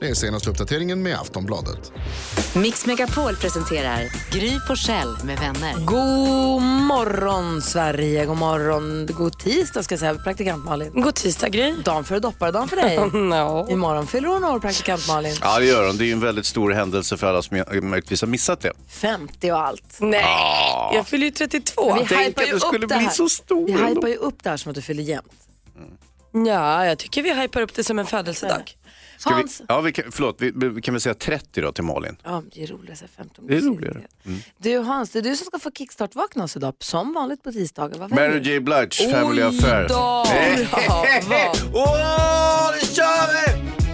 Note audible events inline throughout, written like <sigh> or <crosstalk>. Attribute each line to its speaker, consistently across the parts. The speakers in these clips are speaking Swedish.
Speaker 1: Det är senaste uppdateringen med Aftonbladet.
Speaker 2: Mix Megapol presenterar Gry Forssell med vänner.
Speaker 3: God morgon Sverige, god morgon, god tisdag ska jag säga, praktikant Malin.
Speaker 4: God tisdag Gry.
Speaker 3: Dagen före dopparedagen för dig. <laughs>
Speaker 4: no.
Speaker 3: Imorgon fyller hon år, praktikant Malin.
Speaker 5: Ja, det gör hon. Det är ju en väldigt stor händelse för alla som möjligtvis har missat det.
Speaker 3: 50 och allt.
Speaker 4: Nej, jag fyller ju 32.
Speaker 3: Vi
Speaker 5: Tänk
Speaker 3: hypar
Speaker 5: att du skulle bli så stor
Speaker 3: Vi hypar ju upp det här som att du fyller jämnt.
Speaker 4: Ja, jag tycker vi hypar upp det som en födelsedag.
Speaker 5: Ska vi, ja, vi kan, förlåt, vi, vi kan väl säga 30 då till Malin?
Speaker 3: Ja, det är roligare så här 15
Speaker 5: Det är roligare.
Speaker 3: Du Hans, det är du som ska få kickstart-vakna oss idag, som vanligt på tisdagar. Vad
Speaker 5: Mary? J Blige, Family Affair.
Speaker 3: då! <laughs> Bra, vad-
Speaker 5: Åh, det kör vi!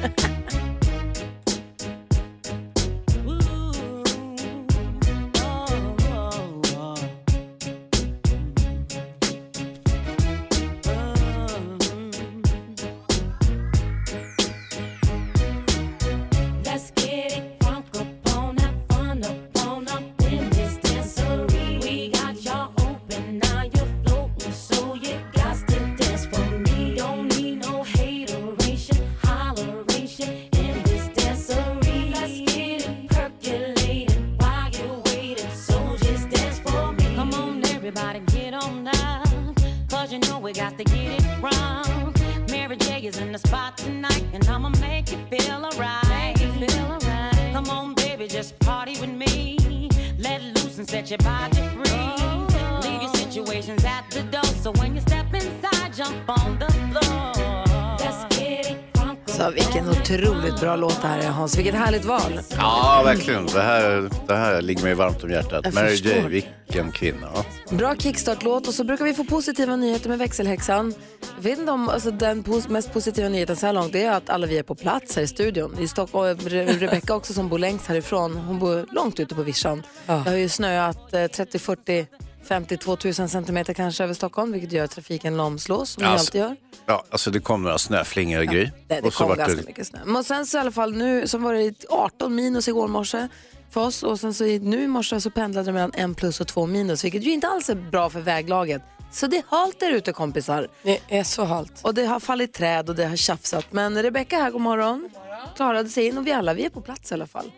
Speaker 3: Det här är Hans. Vilket härligt val.
Speaker 5: Ja, verkligen. Det här, det här ligger mig varmt om hjärtat.
Speaker 3: Jag
Speaker 5: Mary
Speaker 3: förstår.
Speaker 5: J, vilken kvinna. Ja.
Speaker 3: Bra kickstart-låt och så brukar vi få positiva nyheter med växelhäxan. Jag vet inte om alltså, den pos- mest positiva nyheten så här långt är att alla vi är på plats här i studion. I Stockholm, Re- Rebecca också som bor längst härifrån, hon bor långt ute på vischan. Det har ju snöat eh, 30, 40, 50, 2000 centimeter kanske över Stockholm vilket gör att trafiken lamslås som
Speaker 5: Alltså,
Speaker 3: alltid gör.
Speaker 5: Ja, alltså det kom några snöflingor i Gry.
Speaker 3: Det, det
Speaker 5: Och så
Speaker 3: kom ganska mycket snö. Men sen så i alla fall nu så var det 18 minus igår morse för oss och sen så i, nu i morse så pendlade det mellan en plus och två minus vilket ju inte alls är bra för väglaget. Så det är halt där ute kompisar.
Speaker 4: Det är så halt.
Speaker 3: Och det har fallit träd och det har tjafsat. Men Rebecka här, god morgon. Klarade sig in och vi alla, vi är på plats i alla fall.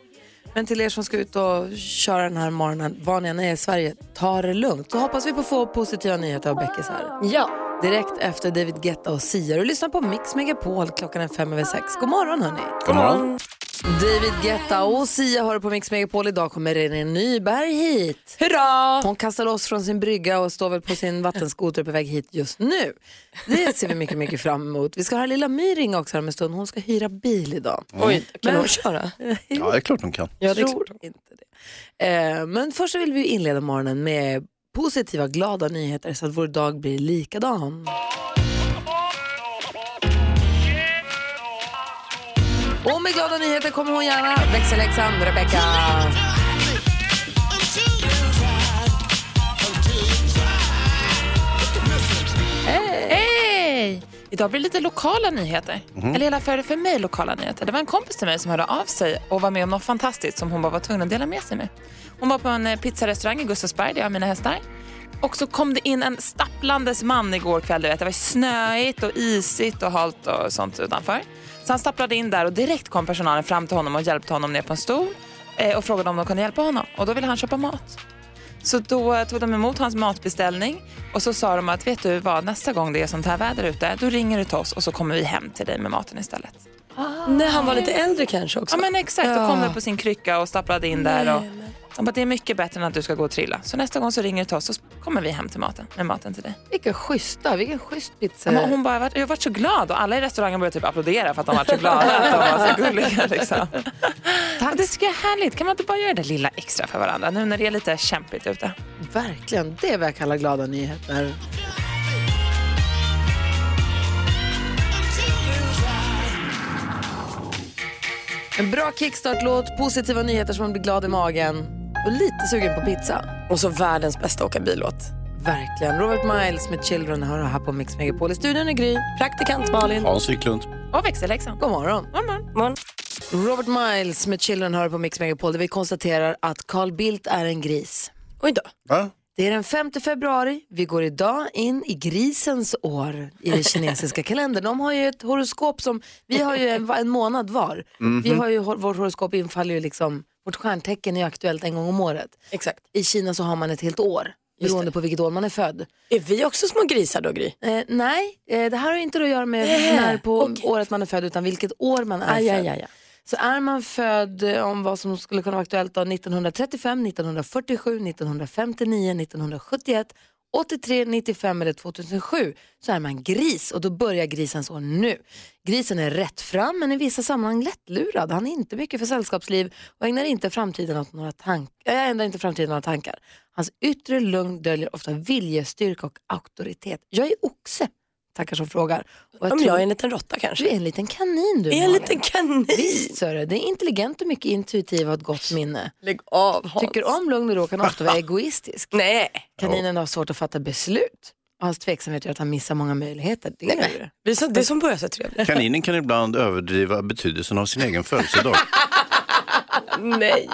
Speaker 3: Men till er som ska ut och köra den här morgonen, var ni än är i Sverige, ta det lugnt. Så hoppas vi på få positiva nyheter av Beckis här.
Speaker 4: Ja.
Speaker 3: Direkt efter David Guetta och Sia. Du lyssnar på Mix Megapol, klockan är fem över sex. God morgon hörni.
Speaker 5: God morgon.
Speaker 3: David Guetta och Sia hör på Mix Megapol. Idag kommer René Nyberg hit.
Speaker 4: Hurra!
Speaker 3: Hon kastar loss från sin brygga och står väl på sin vattenskoter på väg hit just nu. Det ser vi mycket, mycket fram emot. Vi ska ha lilla My ringa också här om en stund. Hon ska hyra bil idag.
Speaker 4: Oj, kan
Speaker 3: Men-
Speaker 4: hon köra? <laughs>
Speaker 5: Ja, det är klart de kan.
Speaker 4: Ja, det är
Speaker 3: tror inte det. Eh, men först vill vi inleda morgonen med positiva, glada nyheter så att vår dag blir likadan. Och med glada nyheter kommer hon gärna. Växelhäxan Rebecca.
Speaker 6: Hej! Idag blir det lite lokala nyheter. Eller i alla fall för mig lokala nyheter. Det var en kompis till mig som hörde av sig och var med om något fantastiskt som hon bara var tvungen att dela med sig med. Hon var på en eh, pizzarestaurang i Gustavsberg där jag har mina hästar. Och så kom det in en stapplandes man igår kväll. Du vet. Det var snöigt och isigt och halt och sånt utanför. Så han stapplade in där och direkt kom personalen fram till honom och hjälpte honom ner på en stol eh, och frågade om de kunde hjälpa honom. Och då ville han köpa mat. Så då tog de emot hans matbeställning och så sa de att vet du vad, nästa gång det är sånt här väder ute, då ringer du till oss och så kommer vi hem till dig med maten istället.
Speaker 4: Nej, han var lite äldre kanske också.
Speaker 6: Ja men exakt,
Speaker 4: Ja.
Speaker 6: då kom vi på sin krycka och stapplade in där. Och, de bara, det är mycket bättre än att du ska gå och trilla. Så nästa gång så ringer du till oss så kommer vi hem till maten, med maten till dig.
Speaker 3: Vilka schyssta, vilken schysst pizza.
Speaker 6: Ja, men hon bara, jag har varit- så glad och alla i restaurangen började typ applådera för att de var så glada att de var så gulliga. Liksom. Och det är härligt. Kan man inte bara göra det lilla extra för varandra nu när det är lite kämpigt ute?
Speaker 3: Verkligen, det är vad jag kallar glada nyheter. En bra kickstart-låt, positiva nyheter som man blir glad i magen. Och lite sugen på pizza.
Speaker 4: Och så världens bästa åka bil-låt.
Speaker 3: Verkligen. Robert Miles med Children hör här på Mix Megapol. I studion är Gry.
Speaker 4: Praktikant Malin.
Speaker 5: Hans Wiklund.
Speaker 6: Och växelhäxan.
Speaker 3: God morgon.
Speaker 4: morgon.
Speaker 3: Robert Miles med Children hör på Mix Megapol där vi konstaterar att Carl Bildt är en gris.
Speaker 4: Oj då.
Speaker 5: Va?
Speaker 3: Det är den 5 februari. Vi går idag in i grisens år i den kinesiska <laughs> kalendern. De har ju ett horoskop som, vi har ju en, en månad var. Vi har ju, vårt horoskop infaller ju liksom, vårt stjärntecken är aktuellt en gång om året.
Speaker 4: Exakt.
Speaker 3: I Kina så har man ett helt år, beroende på vilket år man är född.
Speaker 4: Är vi också små grisar då Gry?
Speaker 3: Eh, nej, eh, det här har inte att göra med när på
Speaker 4: okej.
Speaker 3: året man är född utan vilket år man är
Speaker 4: Aj,
Speaker 3: född.
Speaker 4: aj, aj.
Speaker 3: Så är man född eh, om vad som skulle kunna vara aktuellt då, 1935, 1947, 1959, 1971, 83, 95 eller 2007 så är man gris och då börjar grisens år nu. Grisen är rätt fram men i vissa sammanhang lättlurad. Han är inte mycket för sällskapsliv och ägnar inte framtiden åt några, tank- äh, ändrar inte framtiden några tankar. Hans yttre lugn döljer ofta viljestyrka och auktoritet. Jag är oxe, tackar som frågar. Och
Speaker 4: Om
Speaker 3: tror-
Speaker 4: jag är en liten råtta kanske.
Speaker 3: du är en liten kanin du
Speaker 4: Är jag en liten kanin?
Speaker 3: Visst så är det. Det är intelligent och mycket intuitiv och ett gott minne.
Speaker 4: Lägg av Hans.
Speaker 3: Tycker om lugn och ro kan ofta vara <laughs> egoistisk.
Speaker 4: Nej.
Speaker 3: Kaninen har svårt att fatta beslut. Och hans tveksamhet gör att han missar många möjligheter. Det är det.
Speaker 4: Det är, så, det är som börjar så trevligt.
Speaker 5: Kaninen kan ibland överdriva betydelsen av sin egen födelsedag. <laughs>
Speaker 4: Nej.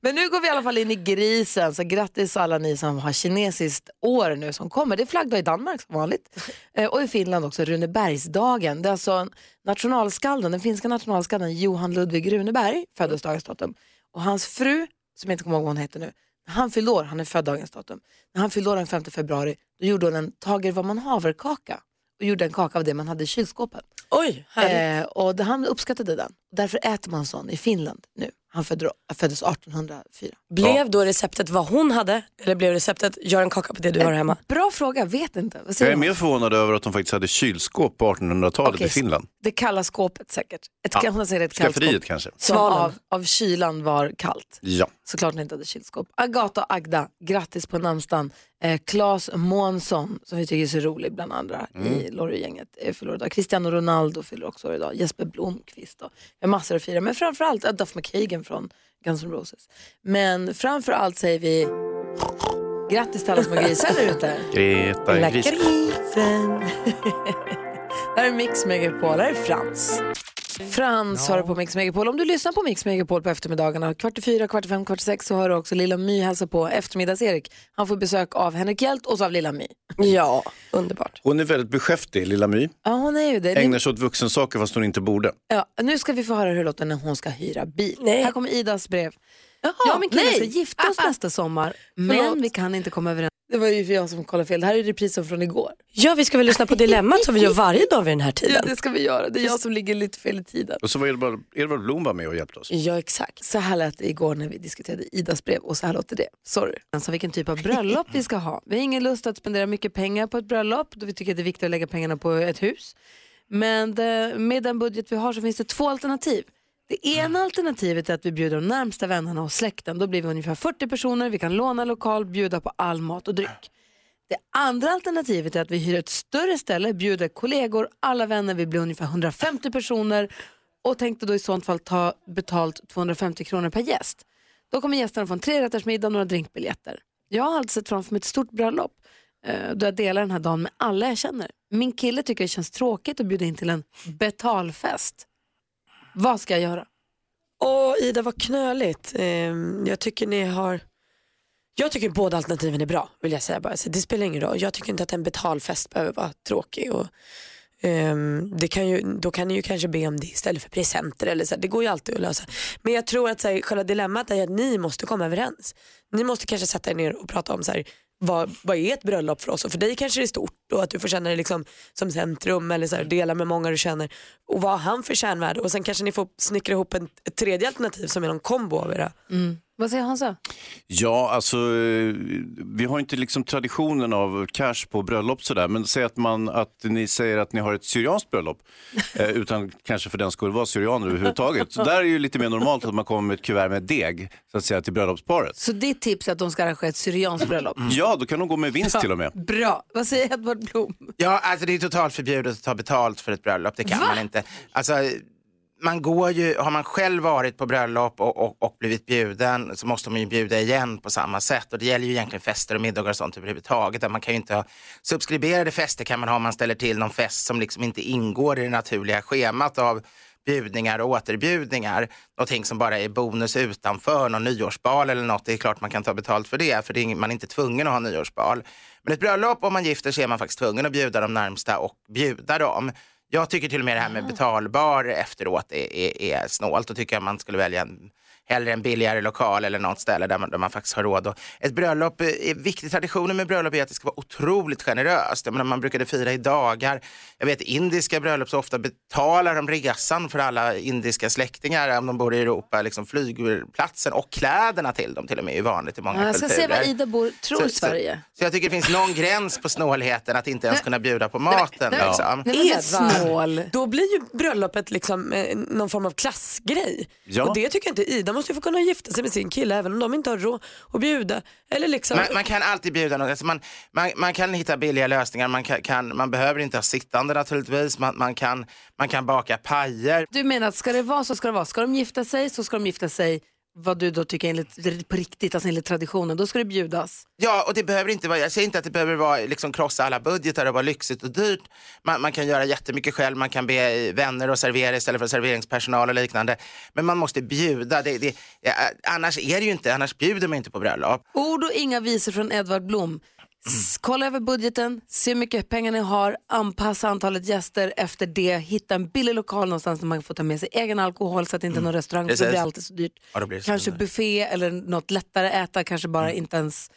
Speaker 3: Men nu går vi i alla fall in i grisen, så grattis alla ni som har kinesiskt år nu som kommer. Det är flaggdag i Danmark som vanligt. Eh, Och i Finland också Runebergsdagen. Det är alltså en nationalskalden, den finska nationalskalden Johan Ludvig Runeberg föddes dagens datum. Och hans fru, som jag inte kommer ihåg vad hon heter nu, när han fyllde år, han är född dagens datum, när han fyllde år den 5 februari, då gjorde hon en tager vad man haverkaka och gjorde en kaka av det man hade i kylskåpet.
Speaker 4: Oj, härligt.
Speaker 3: Eh, och han uppskattade den. Därför äter man sån i Finland nu. Han födde, föddes 1804.
Speaker 4: Blev då receptet vad hon hade eller blev receptet gör en kaka på det du har hemma?
Speaker 3: Bra fråga, vet inte. Vad
Speaker 5: Jag är mer förvånad över att de faktiskt hade kylskåp på 1800-talet
Speaker 3: Okej,
Speaker 5: i Finland.
Speaker 3: Det kalla skåpet säkert. Ett,
Speaker 5: Ja.
Speaker 3: hon säger ett kallt skåp.
Speaker 5: kanske.
Speaker 3: Som
Speaker 4: Svalen.
Speaker 3: av, av kylan var kallt.
Speaker 5: Ja.
Speaker 3: Såklart ni inte hade kylskåp. Agata och Agda, grattis på namnsdagen. Eh, Claes Månsson, som vi tycker är så rolig bland andra i Lorry-gänget, eh, fyller idag. Cristiano Ronaldo fyller också år idag. Jesper Blomqvist vi har massor att fira. Men framförallt Duff McKagan från Guns N' Roses. Men framförallt säger vi grattis till alla små grisar där ute.
Speaker 5: Greta Gris.
Speaker 3: grisen. <laughs> Det här är Mix Megapol, här är Frans. Frans hör på Mix Megapol. Om du lyssnar på Mix Megapol på eftermiddagarna, kvart i fyra, kvart i fem, kvart i sex, så hör du också Lilla My hälsa på eftermiddags-Erik. Han får besök av Henrik Hjelt och så av Lilla My. <laughs>
Speaker 4: Ja, underbart.
Speaker 5: Hon är väldigt beskäftig, lilla My.
Speaker 3: Ja, hon är ju det.
Speaker 5: Ägnar sig åt vuxensaker fast hon inte borde.
Speaker 3: Ja, nu ska vi få höra hur det låter när hon ska hyra bil.
Speaker 4: Nej.
Speaker 3: Här kommer Idas brev.
Speaker 7: jag och min kille
Speaker 3: nej.
Speaker 7: ska gifta oss nästa sommar, men
Speaker 3: Förlåt.
Speaker 7: vi kan inte komma överens.
Speaker 3: Det var ju jag som kollade fel. Det här är reprisen från igår.
Speaker 4: Ja, vi ska väl lyssna på Dilemmat som vi gör varje dag vid den här
Speaker 3: Ja,
Speaker 4: tiden.
Speaker 3: det ska vi göra. Det är jag som ligger lite fel i tiden.
Speaker 5: Och så var Edvard, Edvard Blom var med och hjälpte oss.
Speaker 3: Ja, exakt. Så här lät det igår när vi diskuterade Idas brev och så här låter det. Sorry. Alltså vilken typ av bröllop vi ska ha. Vi har ingen lust att spendera mycket pengar på ett bröllop då vi tycker att det är viktigt att lägga pengarna på ett hus. Men det, med den budget vi har så finns det två alternativ. Det ena alternativet är att vi bjuder de närmsta vännerna och släkten. Då blir vi ungefär 40 personer, vi kan låna lokal, bjuda på all mat och dryck. Det andra alternativet är att vi hyr ett större ställe, bjuder kollegor, alla vänner, vi blir ungefär 150 personer och tänkte då i sånt fall ta betalt 250 kronor per gäst. Då kommer gästerna få en trerättersmiddag och några drinkbiljetter. Jag har alltid sett framför mig ett stort bröllop eh, då jag delar den här dagen med alla jag känner. Min kille tycker det känns tråkigt att bjuda in till en betalfest. Vad ska jag göra?
Speaker 4: Åh Ida vad knöligt. Ehm, jag tycker ni har jag tycker båda alternativen är bra vill jag säga bara. Så det spelar ingen roll. Jag tycker inte att en betalfest behöver vara tråkig. Och, um, det kan ju, då kan ni ju kanske be om det istället för presenter. Eller så. Det går ju alltid att lösa. Men jag tror att så här, själva dilemmat är att ni måste komma överens. Ni måste kanske sätta er ner och prata om så här, vad, vad är ett bröllop för oss? Och för dig kanske det är stort och att du får känna dig liksom som centrum eller så här, dela med många du känner. Och vad har han för kärnvärde? Och sen kanske ni får snickra ihop en, ett tredje alternativ som är någon kombo av era.
Speaker 3: Vad säger Hansa?
Speaker 5: Ja, alltså vi har inte liksom traditionen av cash på bröllop sådär, men säg att, man, att ni säger att ni har ett syrianskt bröllop, <laughs> eh, utan kanske för den skulle vara syrianer överhuvudtaget. Så där är ju lite mer normalt att man kommer med ett kuvert med deg, så att säga, till bröllopsparet.
Speaker 3: Så ditt tips är att de ska arrangera ett syrianskt bröllop?
Speaker 5: Ja, då kan de gå med vinst till och med.
Speaker 3: Bra. Vad säger Blom?
Speaker 8: Ja, alltså det är totalt förbjudet att ta betalt för ett bröllop. Det kan man inte. Alltså, man går ju, har man själv varit på bröllop och, och, och blivit bjuden så måste man ju bjuda igen på samma sätt. Och det gäller ju egentligen fester och middagar och sånt överhuvudtaget. Man kan ju inte ha, subskriberade fester kan man ha om man ställer till någon fest som liksom inte ingår i det naturliga schemat av bjudningar och återbjudningar. Någonting som bara är bonus utanför, någon nyårsbal eller något. Det är klart man kan ta betalt för det, för det är, man är inte tvungen att ha nyårsbal. Men ett bröllop, om man gifter sig är man faktiskt tvungen att bjuda de närmsta och bjuda dem. Jag tycker till och med det här med betalbar efteråt är, är, är snålt. Då tycker jag man skulle välja en, hellre en billigare lokal eller något ställe där man, där man faktiskt har råd. Och ett bröllop, eh, är viktig traditionen med bröllop är att det ska vara otroligt generöst. Jag menar, man brukade fira i dagar. Jag vet indiska bröllop så ofta betalar de resan för alla indiska släktingar om de bor i Europa. Liksom flygplatsen och kläderna till dem till och med är vanligt i många
Speaker 3: Ja, jag ska
Speaker 8: kulturer.
Speaker 3: se vad Ida bor, tror i
Speaker 8: Så- så-
Speaker 3: Sverige.
Speaker 8: Så jag tycker det finns någon gräns på snålheten att inte ens kunna bjuda på maten.
Speaker 4: nej,
Speaker 8: liksom.
Speaker 4: Edvard, då blir ju bröllopet liksom eh, någon form av klassgrej.
Speaker 8: Ja.
Speaker 4: Och det tycker inte Ida måste ju få kunna gifta sig med sin kille även om de inte har råd att bjuda. Eller liksom,
Speaker 8: Man, man kan alltid bjuda något. Alltså man, man, man kan hitta billiga lösningar. Man, kan, kan, man behöver inte ha sittande naturligtvis. Man, man, kan, man kan baka pajer.
Speaker 3: Du menar att ska det vara så ska det vara. Ska de gifta sig så ska de gifta sig vad du då tycker enligt, på riktigt, alltså enligt traditionen. Då ska det bjudas.
Speaker 8: Ja, och det behöver inte vara, jag säger inte att det behöver vara liksom krossa alla budgetar och vara lyxigt och dyrt. Man, man kan göra jättemycket själv, man kan be vänner att servera istället för serveringspersonal och liknande. Men man måste bjuda, det, det, annars är det ju inte, annars bjuder man inte på bröllop.
Speaker 3: Ord och inga visor från Edvard Blom. Kolla över budgeten, se hur mycket pengar ni har, anpassa antalet gäster efter det, hitta en billig lokal någonstans där man får ta med sig egen alkohol så att det inte är någon restaurang det blir alltid så dyrt.
Speaker 8: Ja, det så
Speaker 3: Kanske buffé eller något lättare äta, kanske bara inte ens,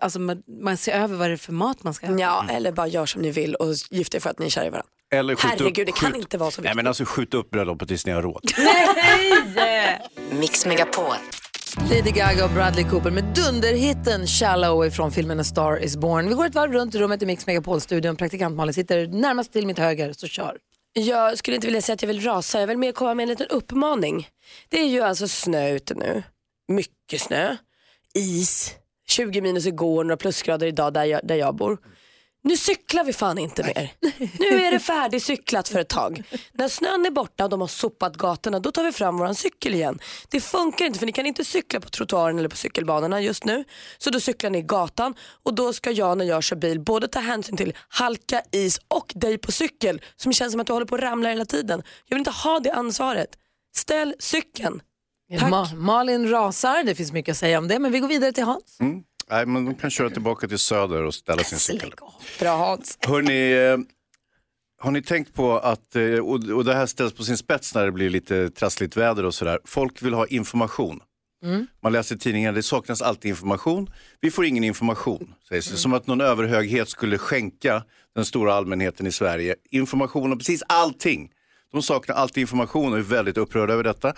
Speaker 3: alltså man, man ser över vad det är för mat man ska äta.
Speaker 4: Ja, eller bara gör som ni vill och gift er för att ni är kära i varandra.
Speaker 5: Eller skjut
Speaker 4: Herregud, det
Speaker 5: upp,
Speaker 4: kan
Speaker 5: skjut-
Speaker 4: inte vara så
Speaker 5: Nej
Speaker 4: viktigt.
Speaker 5: men alltså skjut upp bröllopet tills ni har råd.
Speaker 2: Mix Megapol.
Speaker 3: Lady Gaga och Bradley Cooper med dunderhitten Shallow ifrån filmen A Star Is Born. Vi går ett varv runt i rummet i Mix Megapol-studion. Praktikant Malin sitter närmast till mitt höger, så kör.
Speaker 4: Jag skulle inte vilja säga att jag vill rasa, jag vill mer komma med en liten uppmaning. Det är ju alltså snö ute nu. Mycket snö. Is. 20 minus igår, några plusgrader idag där jag, där jag bor. Nu cyklar vi fan inte mer. Nu är det färdigcyklat för ett tag. När snön är borta och de har sopat gatorna då tar vi fram våran cykel igen. Det funkar inte för ni kan inte cykla på trottoaren eller på cykelbanorna just nu. Så då cyklar ni i gatan och då ska jag när jag kör bil både ta hänsyn till halka, is och dig på cykel som känns som att du håller på att ramla hela tiden. Jag vill inte ha det ansvaret. Ställ cykeln. Tack.
Speaker 3: Ma- Malin rasar, det finns mycket att säga om det, men vi går vidare till Hans.
Speaker 5: Mm. Nej, men de kan köra tillbaka till Söder och ställa sin cykel.
Speaker 4: Bra Hans.
Speaker 5: Hörrni, eh, har ni tänkt på att, eh, och det här ställs på sin spets när det blir lite trassligt väder och sådär. Folk vill ha information.
Speaker 3: Mm.
Speaker 5: Man läser i tidningen, det saknas alltid information. Vi får ingen information, sägs det. Som att någon överhöghet skulle skänka den stora allmänheten i Sverige information om precis allting. De saknar alltid information och är väldigt upprörda över detta.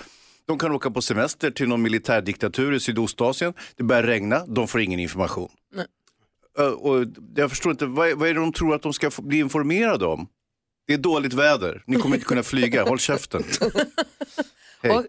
Speaker 5: De kan åka på semester till någon militärdiktatur i Sydostasien. Det börjar regna, de får ingen information. Ö, Och jag förstår inte, vad är, vad är det de tror att de ska bli informerade om? Det är dåligt väder, ni kommer inte kunna flyga, håll käften. <laughs>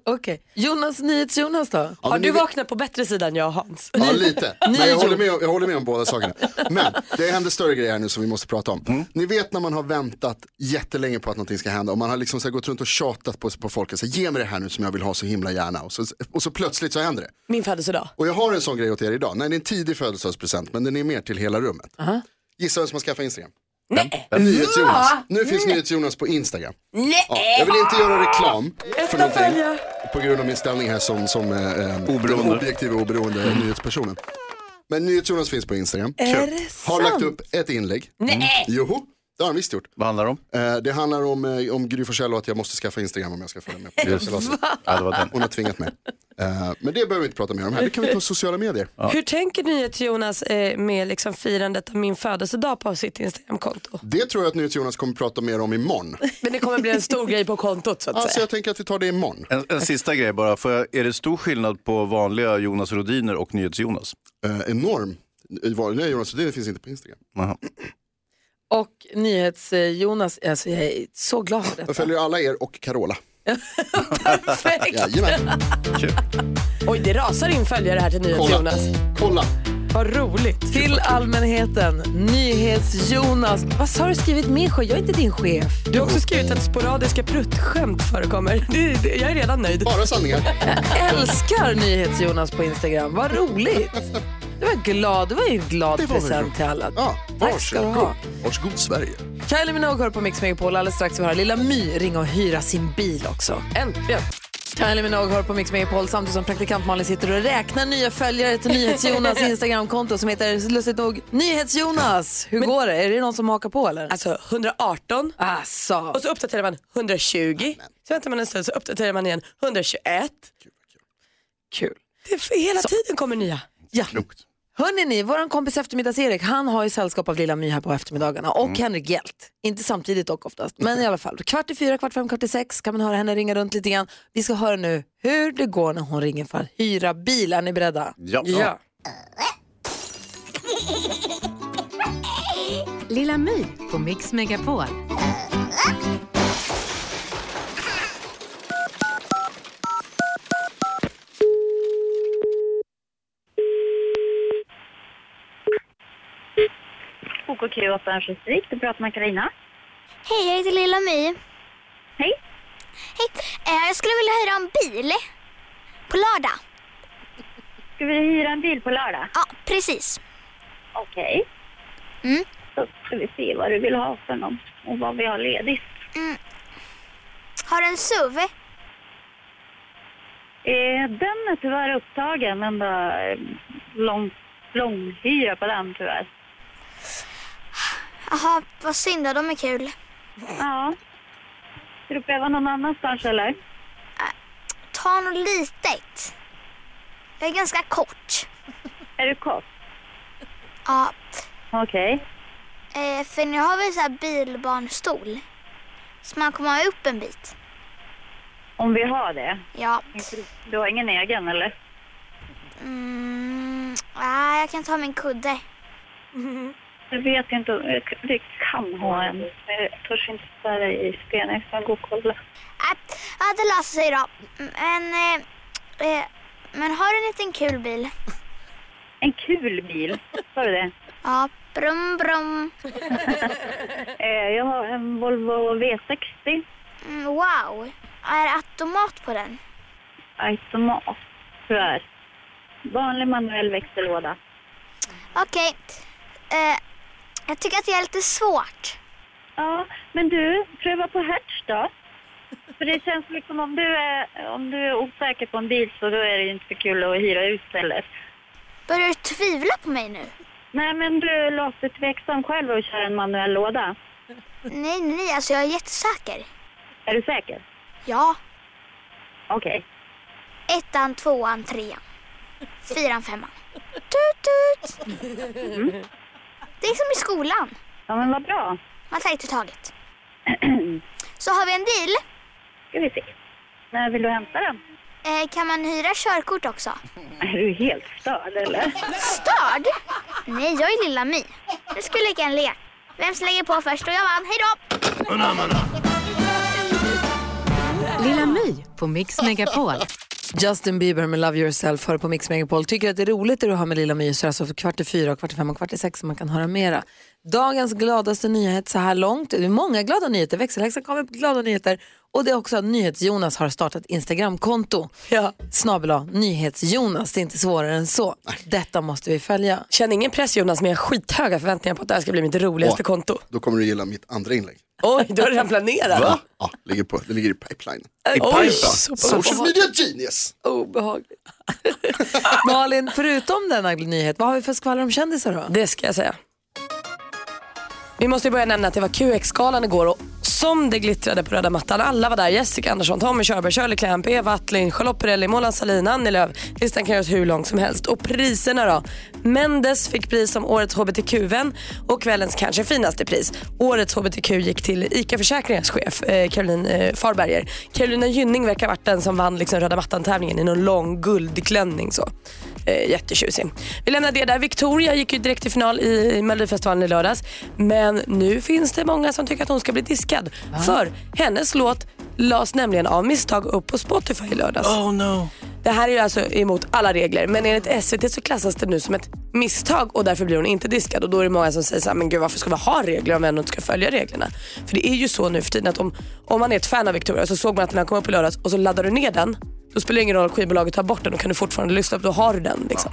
Speaker 3: Okej, Jonas, NyhetsJonas då?
Speaker 4: Har
Speaker 9: men
Speaker 4: du
Speaker 9: ni
Speaker 4: vaknat på bättre sida än jag och Hans?
Speaker 9: Ja, lite. Men jag håller, med, jag håller med om båda sakerna. Men det händer större grejer här nu som vi måste prata om. Ni vet när man har väntat jättelänge på att någonting ska hända och man har liksom så här gått runt och tjatat på, på folk och sagt ge mig det här nu som jag vill ha så himla gärna. Och så, och så plötsligt så händer det.
Speaker 4: Min födelsedag.
Speaker 9: Och jag har en sån grej åt er idag. Nej, det är en tidig födelsedagspresent men den är mer till hela rummet. Gissa vem som har skaffat Instagram?
Speaker 4: Nej.
Speaker 9: NyhetsJonas. Nu finns NyhetsJonas på Instagram.
Speaker 4: Nej.
Speaker 9: Ja, jag vill inte göra reklam för någonting på grund av min ställning här som, som eh, eh,
Speaker 5: Oberoende.
Speaker 9: objektiva och oberoende nyhetspersonen. Men NyhetsJonas finns på Instagram.
Speaker 4: Är det
Speaker 9: Har
Speaker 4: sant?
Speaker 9: lagt upp ett inlägg.
Speaker 4: Nej.
Speaker 9: Joho, det har han visst gjort.
Speaker 5: Vad handlar det om?
Speaker 9: Eh, det handlar om, eh, om Gry Forssell och att jag måste skaffa Instagram om jag ska följa med på kalaset.
Speaker 5: Ja, det var den.
Speaker 9: Hon har tvingat mig. Eh, men det behöver vi inte prata mer om här. Det kan vi ta på sociala medier.
Speaker 4: Hur tänker NyhetsJonas eh, med liksom firandet av min födelsedag på sitt Instagramkonto?
Speaker 9: Det tror jag att NyhetsJonas kommer prata mer om imorgon.
Speaker 4: Men det kommer bli en stor grej på kontot så att
Speaker 9: Alltså
Speaker 4: säga.
Speaker 9: jag tänker att vi tar det imorgon.
Speaker 5: En, en sista grej bara, för är det stor skillnad på vanliga Jonas Rodiner och NyhetsJonas?
Speaker 9: Eh, enorm. Vanliga Jonas Rhodiner finns inte på Instagram.
Speaker 5: Jaha.
Speaker 3: Och NyhetsJonas, alltså jag är så glad för
Speaker 9: Jag
Speaker 3: detta.
Speaker 9: följer alla er och Carola. <laughs>
Speaker 3: Perfekt.
Speaker 9: Jajamän.
Speaker 4: Oj, det rasar in följare här till NyhetsJonas.
Speaker 9: Kolla.
Speaker 4: Vad roligt.
Speaker 3: Till allmänheten, NyhetsJonas. Vad har du skrivit min chef? Jag är inte din chef.
Speaker 4: Du har också skrivit att sporadiska pruttskämt förekommer. <laughs> Det, det, jag är redan nöjd.
Speaker 9: Bara sanningar.
Speaker 3: Jag <laughs> älskar NyhetsJonas på Instagram. Vad roligt. Du var glad. Du var ju en glad
Speaker 9: Det var
Speaker 3: present till alla.
Speaker 9: Ja,
Speaker 3: Tack ska du ha.
Speaker 9: varsågod. Sverige.
Speaker 3: Kylie Minogue hör på Mix Megapol. Alldeles strax vi höra Lilla My ringa och hyra sin bil också.
Speaker 4: Äntligen.
Speaker 3: Kylie Minogue hör på Mix Megapol samtidigt som praktikant Malin sitter och räknar nya följare till NyhetsJonas <laughs> Instagramkonto som heter lustigt nog NyhetsJonas. Hur går det? Är det någon som hakar på eller?
Speaker 4: Alltså 118
Speaker 3: Asså.
Speaker 4: och så uppdaterar man 120. Så väntar man en stund så uppdaterar man igen 121.
Speaker 3: Kul.
Speaker 4: Det är, hela tiden kommer nya.
Speaker 3: Ja. Hörrni ni, vår kompis eftermiddags-Erik, han har ju sällskap av Lilla My här på eftermiddagarna och Henrik Hjelt. Inte samtidigt dock oftast, men i alla fall. Kvart i fyra, kvart fem, kvart i sex kan man höra henne ringa runt lite grann. Vi ska höra nu hur det går när hon ringer för att hyra bil. Är ni beredda?
Speaker 5: Ja.
Speaker 4: Ja.
Speaker 2: Lilla My på Mix Megapol.
Speaker 10: OKQ 8 Distrikt, du pratar med Carina.
Speaker 11: Hej, jag heter Lilla My.
Speaker 10: Hej.
Speaker 11: Hej. Eh, jag skulle vilja hyra en bil på lördag.
Speaker 10: Ska vi hyra en bil på lördag?
Speaker 11: Ja, precis.
Speaker 10: Okej.
Speaker 11: Mm.
Speaker 10: Då ska vi se vad du vill ha för någon och vad vi har ledigt.
Speaker 11: Mm. Har du en SUV?
Speaker 10: Eh, den är tyvärr upptagen, men det är lång, lång hyra på den tyvärr.
Speaker 11: Jaha, vad synd då, de är kul.
Speaker 10: Ja. Ska du pröva någon annanstans eller?
Speaker 11: Ta något litet. Jag är ganska kort.
Speaker 10: Är du kort?
Speaker 11: Ja,
Speaker 10: Okej.
Speaker 11: eh, för nu har vi så här bilbarnstol. Så man kommer upp en bit.
Speaker 10: Om vi har det?
Speaker 11: Ja.
Speaker 10: Du har ingen egen eller?
Speaker 11: Mm, ja, jag kan ta min kudde. <laughs>
Speaker 10: Jag vet inte. Jag- Vi kan ha en. Jag törs inte svära i sten. Jag ska gå och kolla.
Speaker 11: Ja, det löser sig då. Men, eh, eh, men har du en liten kul bil? <laughs>
Speaker 10: En kul bil? Sa du det?
Speaker 11: Ja, brum brum. <laughs>
Speaker 10: Eh, Jag har en Volvo V60.
Speaker 11: Mm, wow. Är det automat på den?
Speaker 10: Automat, tyvärr. Vanlig manuell växellåda.
Speaker 11: Okej. Eh, jag tycker att det är lite svårt.
Speaker 10: Ja, men du, pröva på Hertz då. För det känns liksom om du är, om du är osäker på en bil så då är det inte så kul att hyra ut heller.
Speaker 11: Börjar du tvivla på mig nu?
Speaker 10: Nej, men du låter tveksam själv att köra en manuell låda.
Speaker 11: Nej, nej. Alltså jag är jättesäker.
Speaker 10: Är du säker?
Speaker 11: Ja.
Speaker 10: Okej.
Speaker 11: Ettan, tvåan, trean. Fyran, femman. <laughs> Tut, tut. Det är som i skolan.
Speaker 10: Ja, men vad bra.
Speaker 11: Man tar ett i taget. Så har vi en deal.
Speaker 10: Ska vi se. När vill du hämta den?
Speaker 11: Eh, kan man hyra körkort också?
Speaker 10: Är du helt störd eller?
Speaker 11: Störd? Nej, jag är lilla My. Nu skulle leka en lek. Vem som lägger på först och jag vann. Hej då!
Speaker 2: Lilla My på Mix Megapol.
Speaker 3: Justin Bieber med Love Yourself hör på Mix Megapol. Tycker att det är roligt det du har med Lilla My så alltså för kvart i fyra, kvart i fem och kvart i sex som man kan höra mera. Dagens gladaste nyhet så här långt, det är många glada nyheter, växelhäxan kommer med glada nyheter och det är också att NyhetsJonas har startat Instagramkonto. Ja. Snabel NyhetsJonas, det är inte svårare än så. Detta måste vi följa.
Speaker 4: Känner ingen press Jonas men jag har skithöga förväntningar på att det här ska bli mitt roligaste
Speaker 9: Åh,
Speaker 4: konto.
Speaker 9: Då kommer du gilla mitt andra inlägg.
Speaker 4: Oj, du har redan planerat.
Speaker 9: Va? Ja, ligger på, det ligger i pipeline.
Speaker 4: I Oj, pipeline?
Speaker 9: Social media genius.
Speaker 3: Obehagligt. <laughs> Malin, förutom denna nyhet, vad har vi för skvaller om kändisar då?
Speaker 4: Det ska jag säga. Vi måste ju börja nämna att det var QX-galan igår och som det glittrade på röda mattan. Alla var där. Jessica Andersson, Tommy Körberg, Shirley Clamp, Eva Attling, Charlotte Perrelli, Mona Sahlin, Annie Lööf. Listan kan göras hur lång som helst. Och priserna då? Mendes fick pris som årets hbtq-vän och kvällens kanske finaste pris. Årets hbtq gick till ICA Försäkringars chef eh, Caroline eh, Farberger. Carolina Gynning verkar ha varit den som vann liksom, röda mattan-tävlingen i någon lång guldklänning. Så. Eh, jättetjusig. Vi lämnar det där. Victoria gick ju direkt till final i Melodifestivalen i lördags. Men nu finns det många som tycker att hon ska bli diskad. För hennes låt lades nämligen av misstag upp på Spotify i lördags.
Speaker 5: Oh no.
Speaker 4: Det här är ju alltså emot alla regler men enligt SVT så klassas det nu som ett misstag och därför blir hon inte diskad och då är det många som säger så här, men gud varför ska vi ha regler om vi ändå inte ska följa reglerna? För det är ju så nu för tiden att om, om man är ett fan av Victoria så såg man att den här kom upp på lördags och så laddar du ner den då spelar det ingen roll, skivbolaget tar bort den, då kan du fortfarande lyssna, då har du den. Liksom.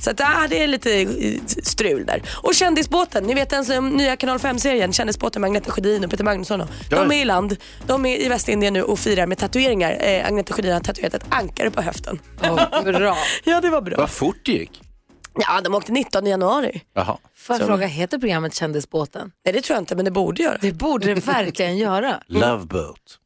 Speaker 4: Så att, ah, det är lite eh, strul där. Och Kändisbåten, ni vet den som, nya kanal 5-serien, Kändisbåten med Agneta Sjödin och Peter Magnusson. och- De är i land, de är i Västindien nu och firar med tatueringar. Eh, Agneta Sjödin har tatuerat ett ankare på höften.
Speaker 3: bra. <laughs>
Speaker 4: ja, det var bra.
Speaker 5: Vad fort det gick.
Speaker 4: Ja, de åkte 19 januari.
Speaker 5: Jaha.
Speaker 3: Får jag fråga, heter programmet Kändisbåten?
Speaker 4: Nej, det tror jag inte, men det borde göra.
Speaker 3: Det borde det verkligen göra.
Speaker 5: Love boat.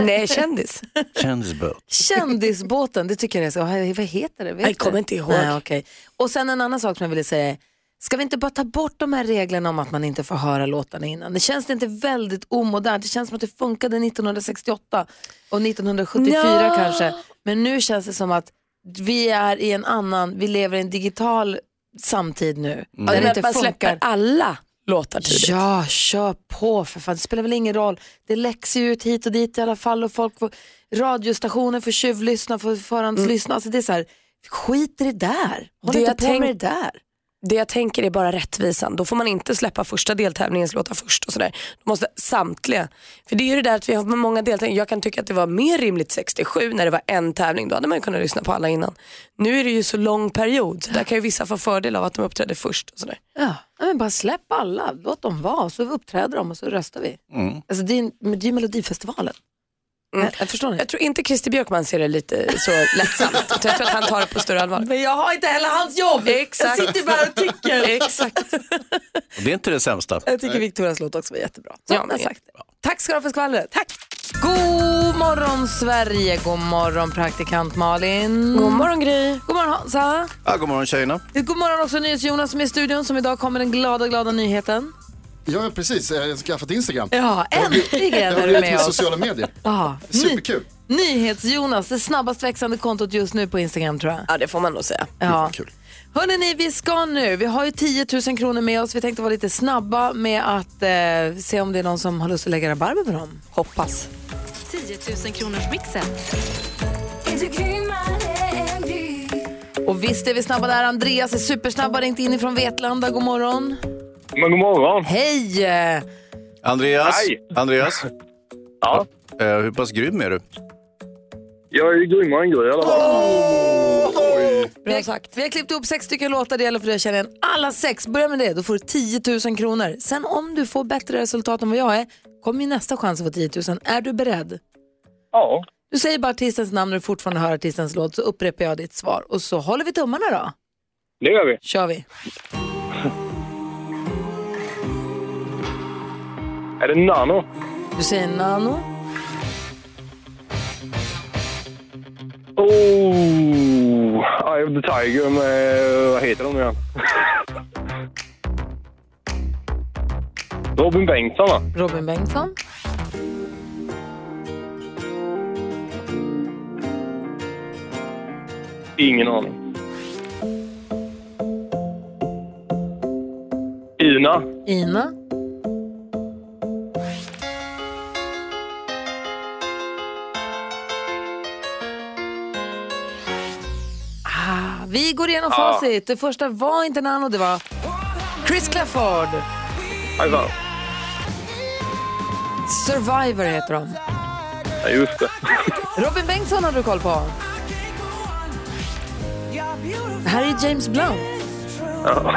Speaker 4: Nej, kändis.
Speaker 5: Kändisbåt.
Speaker 3: Kändisbåten, det tycker jag det ska Vad heter det? Vet
Speaker 4: Jag kommer inte ihåg.
Speaker 3: Nej, okej. Och sen en annan sak som jag ville säga. Ska vi inte bara ta bort de här reglerna om att man inte får höra låtarna innan? Det känns det inte väldigt omodernt? Det känns som att det funkade 1968 och 1974
Speaker 4: Ja.
Speaker 3: kanske. Men nu känns det som att vi är i en annan, vi lever i en digital samtid nu. Där
Speaker 4: det
Speaker 3: inte
Speaker 4: man släpper alla låtar tidigt.
Speaker 3: Ja, kör på för fan. Det spelar väl ingen roll. Det läcks ju ut hit och dit i alla fall och folk får, radiostationer får tjuvlyssna, får förhandslyssna. Alltså det är så här, skit i det där. Håll
Speaker 4: Det
Speaker 3: inte på
Speaker 4: tänk-
Speaker 3: med det där.
Speaker 4: Det jag tänker är bara rättvisan. Då får man inte släppa första deltävlingens låtar först och sådär. Då måste samtliga. För det är ju det där att vi har många deltävlingar. Jag kan tycka att det var mer rimligt 67 när det var en tävling. Då hade man ju kunnat lyssna på alla innan. Nu är det ju så lång period så där kan ju vissa få fördel av att de uppträdde först och sådär.
Speaker 3: Ja, men bara släpp alla, låt dem vara så uppträder de och så röstar vi.
Speaker 5: Mm.
Speaker 3: Alltså det är, en- men det är ju Melodifestivalen.
Speaker 4: Mm.
Speaker 3: Jag, jag förstår ni?
Speaker 4: Jag tror inte Christer Björkman ser det lite så lättsamt. Så jag tror att han tar det på större allvar.
Speaker 3: Men jag har inte heller hans jobb.
Speaker 4: Exakt.
Speaker 3: Jag sitter bara och tycker.
Speaker 4: Exakt.
Speaker 5: Och det är inte det sämsta.
Speaker 3: Jag tycker Victorias låt också var jättebra. Så,
Speaker 4: Ja, men-
Speaker 3: sagt det. Tack ska du ha för skvallret. Tack. God morgon Sverige, god morgon praktikant Malin.
Speaker 4: God morgon Gry.
Speaker 3: God morgon Hansa.
Speaker 5: Ja, god morgon tjejerna.
Speaker 3: God morgon också NyhetsJonas som är i studion som idag kommer den glada, glada nyheten.
Speaker 9: Ja, precis. Jag har skaffat Instagram.
Speaker 3: Ja, äntligen är du med oss.
Speaker 9: sociala medier.
Speaker 3: Ja,
Speaker 9: Superkul.
Speaker 3: NyhetsJonas, det snabbast växande kontot just nu på Instagram tror jag.
Speaker 4: Ja det får man nog säga.
Speaker 3: Ja.
Speaker 9: Kul.
Speaker 3: Hörrni, ni, vi ska nu. Vi har ju 10 000 kronor med oss. Vi tänkte vara lite snabba med att eh, se om det är någon som har lust att lägga rabarber på dem. Hoppas.
Speaker 2: 10 000 kronors mixen.
Speaker 3: Och visst är vi snabba där. Andreas är supersnabb, har ringt in ifrån Vetlanda. God morgon.
Speaker 12: Men god morgon.
Speaker 3: Hej!
Speaker 5: Andreas.
Speaker 12: Hej.
Speaker 5: Andreas.
Speaker 12: Ja.
Speaker 5: Eh, hur pass grym är du?
Speaker 12: Jag är grymmare än Gry i alla fall.
Speaker 3: Bra sagt. Vi har klippt upp sex stycken låtar. Det gäller för dig att känna igen alla sex. Börja med det, då får du 10 000 kronor. Sen om du får bättre resultat än vad jag är, kommer ju nästa chans att få 10 000. Är du beredd?
Speaker 12: Ja.
Speaker 3: Du säger bara artistens namn när du fortfarande hör artistens låt, så upprepar jag ditt svar. Och så håller vi tummarna då.
Speaker 12: Det gör vi.
Speaker 3: Kör vi.
Speaker 12: Är det Nano?
Speaker 3: Du säger Nano.
Speaker 12: Oh, Eye of the Tiger med... Vad heter de nu igen? <laughs> Robin Bengtsson, va?
Speaker 3: Robin Bengtsson.
Speaker 12: Ingen aning. Ina.
Speaker 3: Ina. Vi går igenom
Speaker 12: Ja.
Speaker 3: facit. Det första var inte Nano, det var Chris Clafford.
Speaker 12: Aj, fan.
Speaker 3: Survivor heter de.
Speaker 12: Ja, just det.
Speaker 3: Robin Bengtsson har du koll på. Det här är James Blunt.
Speaker 12: Ja.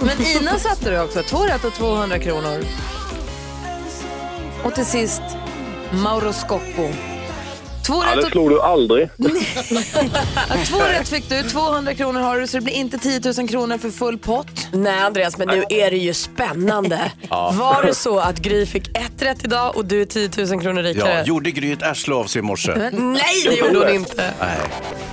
Speaker 12: <laughs>
Speaker 3: Men Ina satte du också. Två rätt och 200 kronor. Och till sist Mauro Scocco. Två
Speaker 12: ja,
Speaker 3: rätt
Speaker 12: det slog du aldrig. <laughs>
Speaker 3: Två rätt fick du, 200 kronor har du så det blir inte 10 000 kronor för full pott.
Speaker 4: Nej Andreas, men nu är det ju spännande. <laughs>
Speaker 5: Ja.
Speaker 4: Var det så att Gry fick ett rätt idag och du är 10 000 kronor rikare?
Speaker 5: Ja, gjorde Gry ett arsle av sig i morse?
Speaker 4: Nej, det gjorde hon inte.
Speaker 5: Nej.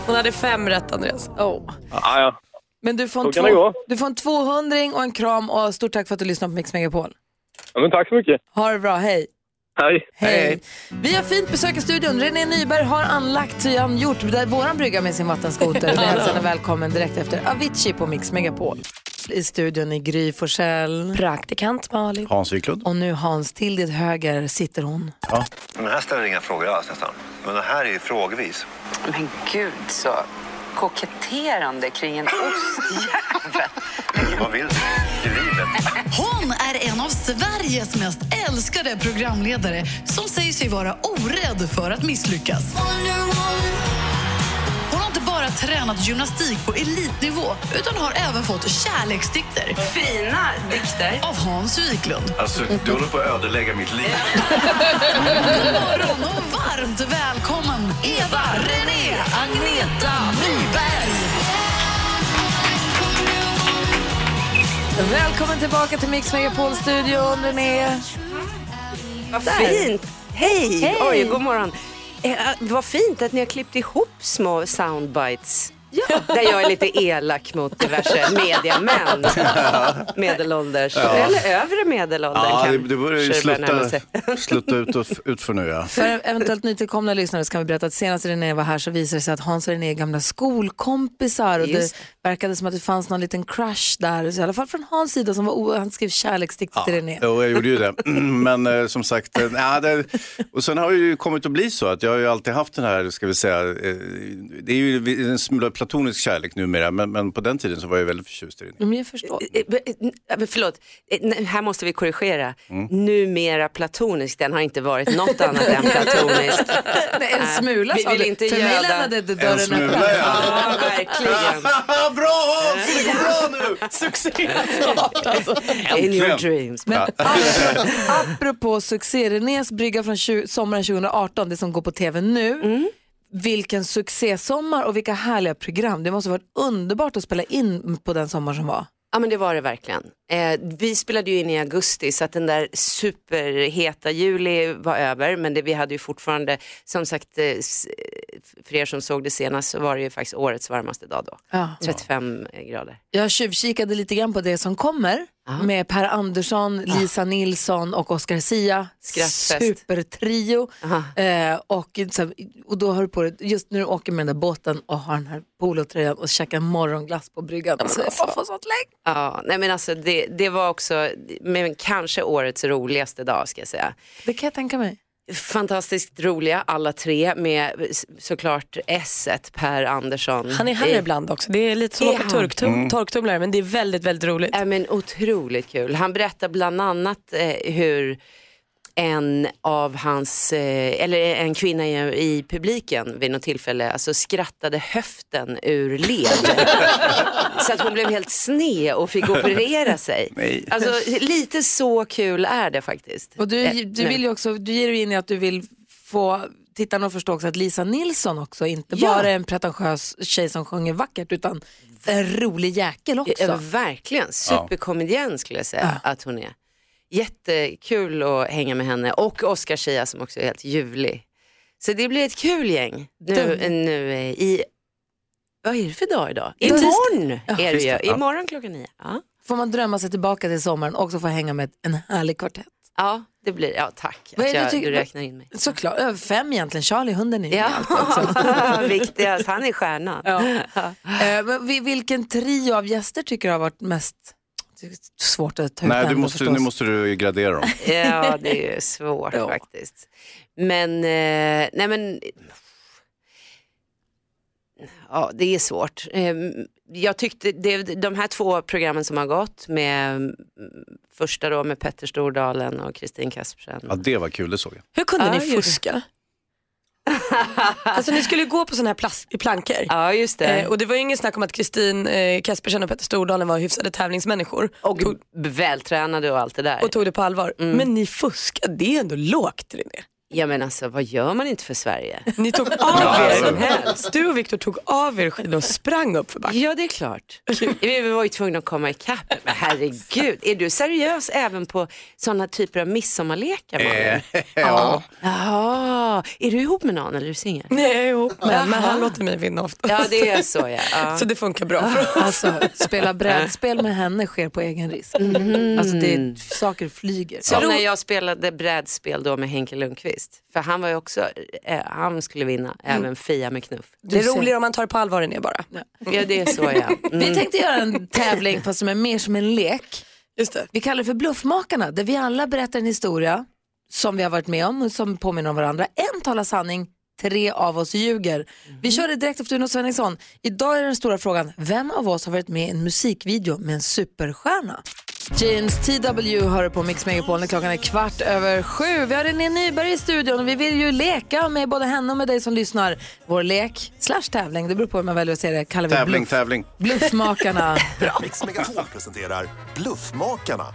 Speaker 4: Hon hade fem rätt Andreas.
Speaker 3: Oh.
Speaker 12: Ja, ja.
Speaker 3: Men du får, en
Speaker 12: gå.
Speaker 3: du får en 200 och en kram och stort tack för att du lyssnade på Mix Megapol.
Speaker 12: ja men tack så mycket.
Speaker 3: Ha det bra, hej.
Speaker 12: Hej.
Speaker 3: Hej. Vi har fint besök i studion. René Nyberg har anlagt, han gjort våran brygga med sin vattenskoter. Vi hälsar henne välkommen direkt efter Avicii på Mix Megapol. i studion i Gry Forssell.
Speaker 4: Praktikant Malin.
Speaker 5: Hans Wiklund.
Speaker 3: Och nu Hans, till ditt höger sitter hon.
Speaker 5: Ja.
Speaker 13: Men här ställer inga frågor alls nästan. Men det här är ju frågvis.
Speaker 14: Men gud så koketterande kring en ostjävel.
Speaker 13: Vad vill du i livet?
Speaker 15: Hon en av Sveriges mest älskade programledare som säger sig vara orädd för att misslyckas. Hon har inte bara tränat gymnastik på elitnivå utan har även fått kärleksdikter.
Speaker 14: Fina dikter.
Speaker 15: Av Hans Wiklund.
Speaker 5: Alltså, du håller på att ödelägga mitt liv.
Speaker 15: God morgon och varmt välkommen Eva René Agneta Nyberg.
Speaker 3: Välkommen tillbaka till Mix Megapol-studion, René.
Speaker 16: Vad
Speaker 3: Där.
Speaker 16: fint. Hej.
Speaker 3: Hej.
Speaker 16: Oj, god morgon. Eh, vad fint att ni har klippt ihop små soundbites. Där jag är lite elak mot diverse mediamän. <laughs> Medelålders,
Speaker 5: Ja.
Speaker 16: eller övre medelåldern
Speaker 5: Ja, det,
Speaker 16: kan
Speaker 5: det börjar ju
Speaker 16: kanske sig. <laughs>
Speaker 5: slutta ut, och, ut för nu. Ja.
Speaker 3: För eventuellt nytillkomna lyssnare så kan vi berätta att senast René var här så visade det sig att Hans och René är gamla skolkompisar och
Speaker 16: Just
Speaker 3: det verkade som att det fanns någon liten crush där, så i alla fall från Hans sida som var han skrev kärleksdikter till René.
Speaker 5: Jo, jag gjorde ju det. <laughs> Men eh, som sagt, eh, ja, det, och sen har det ju kommit att bli så att jag har ju alltid haft den här, ska vi säga, eh, det är ju en smula platonisk kärlek numera, men, men på den tiden så var jag väldigt förtjust i det.
Speaker 3: Men jag förstår.
Speaker 16: Eh, eh, eh, Förlåt, här måste vi korrigera.
Speaker 5: Mm.
Speaker 16: Numera platonisk, den har inte varit något annat än platonisk. <laughs>
Speaker 3: Nej, en smula
Speaker 16: vi
Speaker 3: sa
Speaker 16: vill
Speaker 3: du.
Speaker 16: inte
Speaker 3: För mig lämnade du dörren
Speaker 16: En smula, ja. Ja, verkligen. <laughs>
Speaker 5: bra Hans, det går bra nu! <laughs>
Speaker 3: Succéstart alltså.
Speaker 16: In your dreams.
Speaker 3: Men apropå succé, Renés brygga från sommaren 2018, det som går på tv nu.
Speaker 16: Mm.
Speaker 3: Vilken succésommar och vilka härliga program. Det måste ha varit underbart att spela in på den sommar som var.
Speaker 16: Ja men det var det verkligen. Eh, vi spelade ju in i augusti så att den där superheta juli var över men det, vi hade ju fortfarande, som sagt, eh, för er som såg det senast så var det ju faktiskt årets varmaste dag då.
Speaker 3: Ja.
Speaker 16: 35 grader.
Speaker 3: Jag tjuvkikade lite grann på det som kommer med Per Andersson, Lisa Nilsson och Oscar Sia.
Speaker 16: Skrattfest.
Speaker 3: Supertrio. Eh, och, och då har du på dig, just när du åker med den där båten och har den här polotröjan och käkar morgonglass på bryggan. Alltså, jag får sånt lägg.
Speaker 16: Ja, nej men alltså det, det var också, men kanske årets roligaste dag ska jag säga.
Speaker 3: Det kan jag tänka mig.
Speaker 16: Fantastiskt roliga alla tre med såklart S Per Andersson.
Speaker 4: Han är här
Speaker 16: Eh,
Speaker 4: ibland också. Det är lite som att åka
Speaker 16: Mm.
Speaker 4: torktumlare men det är väldigt, väldigt roligt.
Speaker 16: Ja, men otroligt kul. Han berättar bland annat eh, hur en av hans, eh, eller en kvinna i, i publiken vid något tillfälle alltså skrattade höften ur led. <laughs> så att hon blev helt sned och fick operera sig.
Speaker 5: Nej.
Speaker 16: Alltså lite så kul är det faktiskt.
Speaker 3: Och du,
Speaker 16: Eh,
Speaker 3: du, vill ju också, du ger dig in i att du vill få tittarna att förstå också att Lisa Nilsson också inte
Speaker 16: Ja.
Speaker 3: bara är en pretentiös tjej som sjunger vackert utan en rolig jäkel också.
Speaker 16: Ja, verkligen, superkomedian skulle jag säga att hon är. Jättekul att hänga med henne och Oscar Schia som också är helt ljuvlig. Så det blir ett kul gäng nu, nu eh, i, vad är det för dag idag? Imorgon
Speaker 3: Ja,
Speaker 16: är det ju.
Speaker 3: Ja.
Speaker 16: imorgon klockan nio. Ja.
Speaker 3: Får man drömma sig tillbaka till sommaren och också få hänga med en härlig kvartett.
Speaker 16: ja, det blir, ja tack att jag,
Speaker 3: tycker-
Speaker 16: du räknar in mig.
Speaker 3: Såklart, över fem egentligen. Charlie, hunden är ju
Speaker 16: Ja,
Speaker 3: också. <laughs>
Speaker 16: viktigast, han är stjärnan.
Speaker 3: Men vi- vilken trio av gäster tycker du har varit mest svårt att ta ut
Speaker 5: Nej, du måste,
Speaker 3: förstås.
Speaker 5: nu måste du gradera dem. <laughs>
Speaker 16: Ja, det är ju svårt faktiskt. Men, eh, nej men, ja det är svårt. Eh, jag tyckte, det, de här två programmen som har gått med mm, första då med Petter Stordalen och Kristin Kaspersen.
Speaker 5: Ja, det var kul, det såg jag.
Speaker 4: Hur kunde
Speaker 16: Ja,
Speaker 4: ni fuska? Alltså ni skulle ju gå på sådana här plast- plankor.
Speaker 16: Ja just det.
Speaker 4: Eh, och det var ju ingen snack om att Kristin eh, Kaspersen och Petter Stordalen var hyfsade tävlingsmänniskor.
Speaker 16: Och vältränade och allt det där.
Speaker 4: Och tog det på allvar.
Speaker 16: Mm.
Speaker 4: Men ni fuskade, det är ändå lågt René.
Speaker 16: Ja men alltså vad gör man inte för Sverige? <laughs>
Speaker 4: Ni tog <laughs> av
Speaker 16: Ja,
Speaker 4: er,
Speaker 16: som helst.
Speaker 4: du och Viktor tog av er skidor och sprang upp för backen.
Speaker 16: Ja det är klart. Vi var ju tvungna att komma ikapp. Men herregud, är du seriös även på sådana typer av midsommarlekar? Malin?
Speaker 5: Eh, <laughs> ja.
Speaker 16: Jaha, är du ihop med någon eller är du singel?
Speaker 4: Nej jag är ihop med en, men han låter mig vinna ofta.
Speaker 16: Ja det är så ja. ja.
Speaker 4: Så det funkar bra för oss.
Speaker 3: Alltså, spela brädspel med henne sker på egen risk.
Speaker 16: Mhm.
Speaker 3: Alltså det, saker flyger.
Speaker 16: Som när jag spelade brädspel då med Henke Lundqvist. Faktiskt. För han var ju också, eh, han skulle vinna, även Fia med knuff.
Speaker 4: Det är roligare om man tar det på allvar än jag bara.
Speaker 16: Ja det är så ja. <laughs> Mm.
Speaker 3: Vi tänkte göra en tävling fast som är mer som en lek.
Speaker 4: Just det.
Speaker 3: Vi kallar det för Bluffmakarna där vi alla berättar en historia som vi har varit med om och som påminner om varandra. En talar sanning, tre av oss ljuger. Vi kör det direkt efter Uno Svenningsson. Idag är den stora frågan, vem av oss har varit med i en musikvideo med en superstjärna? James TW hör på Mix Megapol när klockan är kvart över sju. Vi har René Nyberg i studion och vi vill ju leka med både henne och med dig som lyssnar. Vår lek slash tävling, det beror på hur man väljer att se det, kallar vi
Speaker 5: Tävling,
Speaker 3: bluff.
Speaker 5: tävling.
Speaker 3: Bluffmakarna. <laughs>
Speaker 17: Mix Megapol presenterar Bluffmakarna.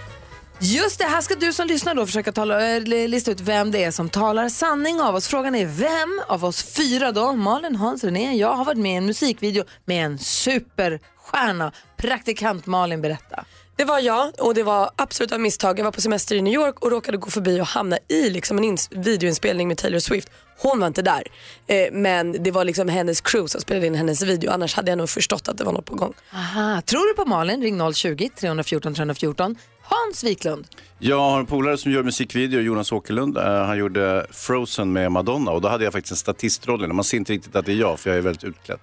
Speaker 3: Just det, här ska du som lyssnar då försöka tala, äh, lista ut vem det är som talar sanning av oss. Frågan är vem av oss fyra då, Malin, Hans, René, jag har varit med i en musikvideo med en superstjärna. Praktikant Malin, berätta.
Speaker 4: Det var jag och det var absolut av misstag. Jag var på semester i New York och råkade gå förbi och hamna i liksom en ins- videoinspelning med Taylor Swift. Hon var inte där. Eh, men det var liksom hennes crew som spelade in hennes video. Annars hade jag nog förstått att det var något på gång.
Speaker 3: Aha, tror du på Malin? Ring 020-314 314. Hans Wiklund.
Speaker 5: Jag har en polare som gör musikvideo, Jonas Åkerlund. Eh, han gjorde Frozen med Madonna och då hade jag faktiskt en statistroll. Man ser inte riktigt att det är jag för jag är väldigt utklädd.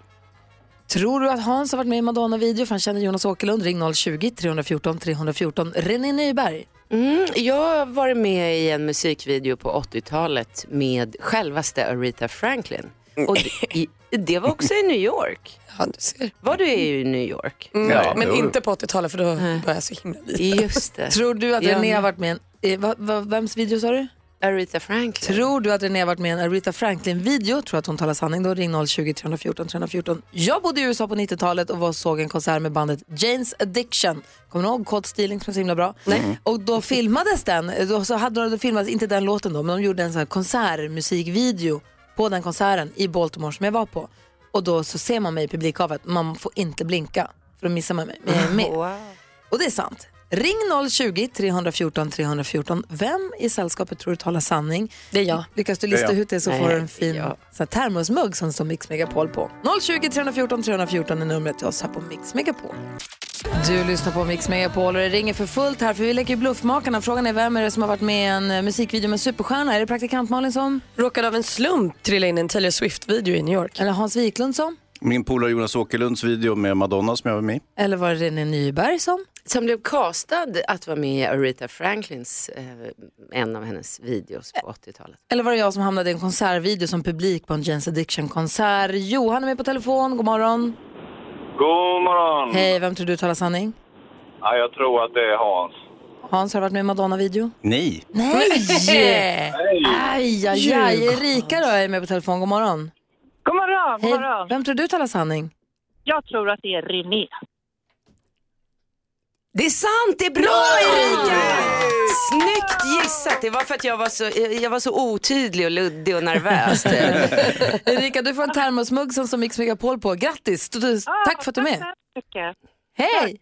Speaker 3: Tror du att Hans har varit med i Madonna-video för han känner Jonas Åkerlund? Ring 020-314 314. René Nyberg.
Speaker 16: Mm, jag har varit med i en musikvideo på 80-talet med självaste Aretha Franklin. Och det, det var också i New York. <laughs>
Speaker 4: Ja, du ser.
Speaker 16: Var du i New York?
Speaker 4: Mm,
Speaker 5: Ja,
Speaker 4: men inte på 80-talet för då var jag så himla liten.
Speaker 16: Just det.
Speaker 3: Tror du att
Speaker 16: Ja.
Speaker 3: René har varit med i en... Vems video sa du?
Speaker 16: Aretha Franklin.
Speaker 3: Tror du att René har varit med i en Aretha Franklin-video? Tror att hon talar sanning då? Ring 020-314 314. Jag bodde i USA på 90-talet och var, såg en konsert med bandet Jane's Addiction. Kommer du ihåg Caught Stealing som var så himla bra? Nej. Och då filmades den, då, så hade de, då filmades, inte den låten då, men de gjorde en sån här konsertmusikvideo på den konserten i Baltimore som jag var på. Och då så ser man mig i publikhavet, man får inte blinka för då missar man mig. Men jag är med. Och det är sant. Ring 020-314 314. Vem i sällskapet tror du talar sanning?
Speaker 4: Det är jag.
Speaker 3: Lyckas du lista ut det så
Speaker 16: Nej,
Speaker 3: får du en fin
Speaker 16: ja.
Speaker 3: så här, termosmugg som står Mix Megapol på. 020-314 314 är numret till oss här på Mix Megapol. Du lyssnar på Mix Megapol och det ringer för fullt här för vi leker ju Bluffmakarna. Frågan är vem är det som har varit med i en eh, musikvideo med superstjärna? Är det praktikant Malin som?
Speaker 4: Råkade av en slump trilla in en Taylor Swift-video i New York.
Speaker 3: Eller Hans Wiklund som?
Speaker 5: Min polare Jonas Åkerlunds video med Madonna som jag var med i.
Speaker 3: Eller var det René Nyberg som?
Speaker 16: Som blev castad att vara med i Aretha Franklins, eh, en av hennes videos på 80-talet.
Speaker 3: Eller var det jag som hamnade i en konsertvideo som publik på en Jane's Addiction-konsert? Johan är med på telefon, god morgon.
Speaker 12: God morgon!
Speaker 3: Hej, vem tror du talar sanning?
Speaker 12: Ja, jag tror att det är Hans.
Speaker 3: Hans har du varit med i Madonna-video?
Speaker 5: Nej.
Speaker 3: Nej!
Speaker 12: Nej.
Speaker 3: Aj, aj, aj. Erika då är med på telefon, god morgon.
Speaker 10: God morgon, god
Speaker 3: Hej,
Speaker 10: morgon.
Speaker 3: vem tror du talar sanning?
Speaker 10: Jag tror att det är René.
Speaker 16: Det är sant, det är bra Erika! Snyggt gissat, det var för att jag var så, jag var så otydlig och luddig och nervös. <laughs>
Speaker 3: Erika, du får en termosmugg som står Mix Megapol på. Grattis! Du- du- Tack för att du är med. Hej!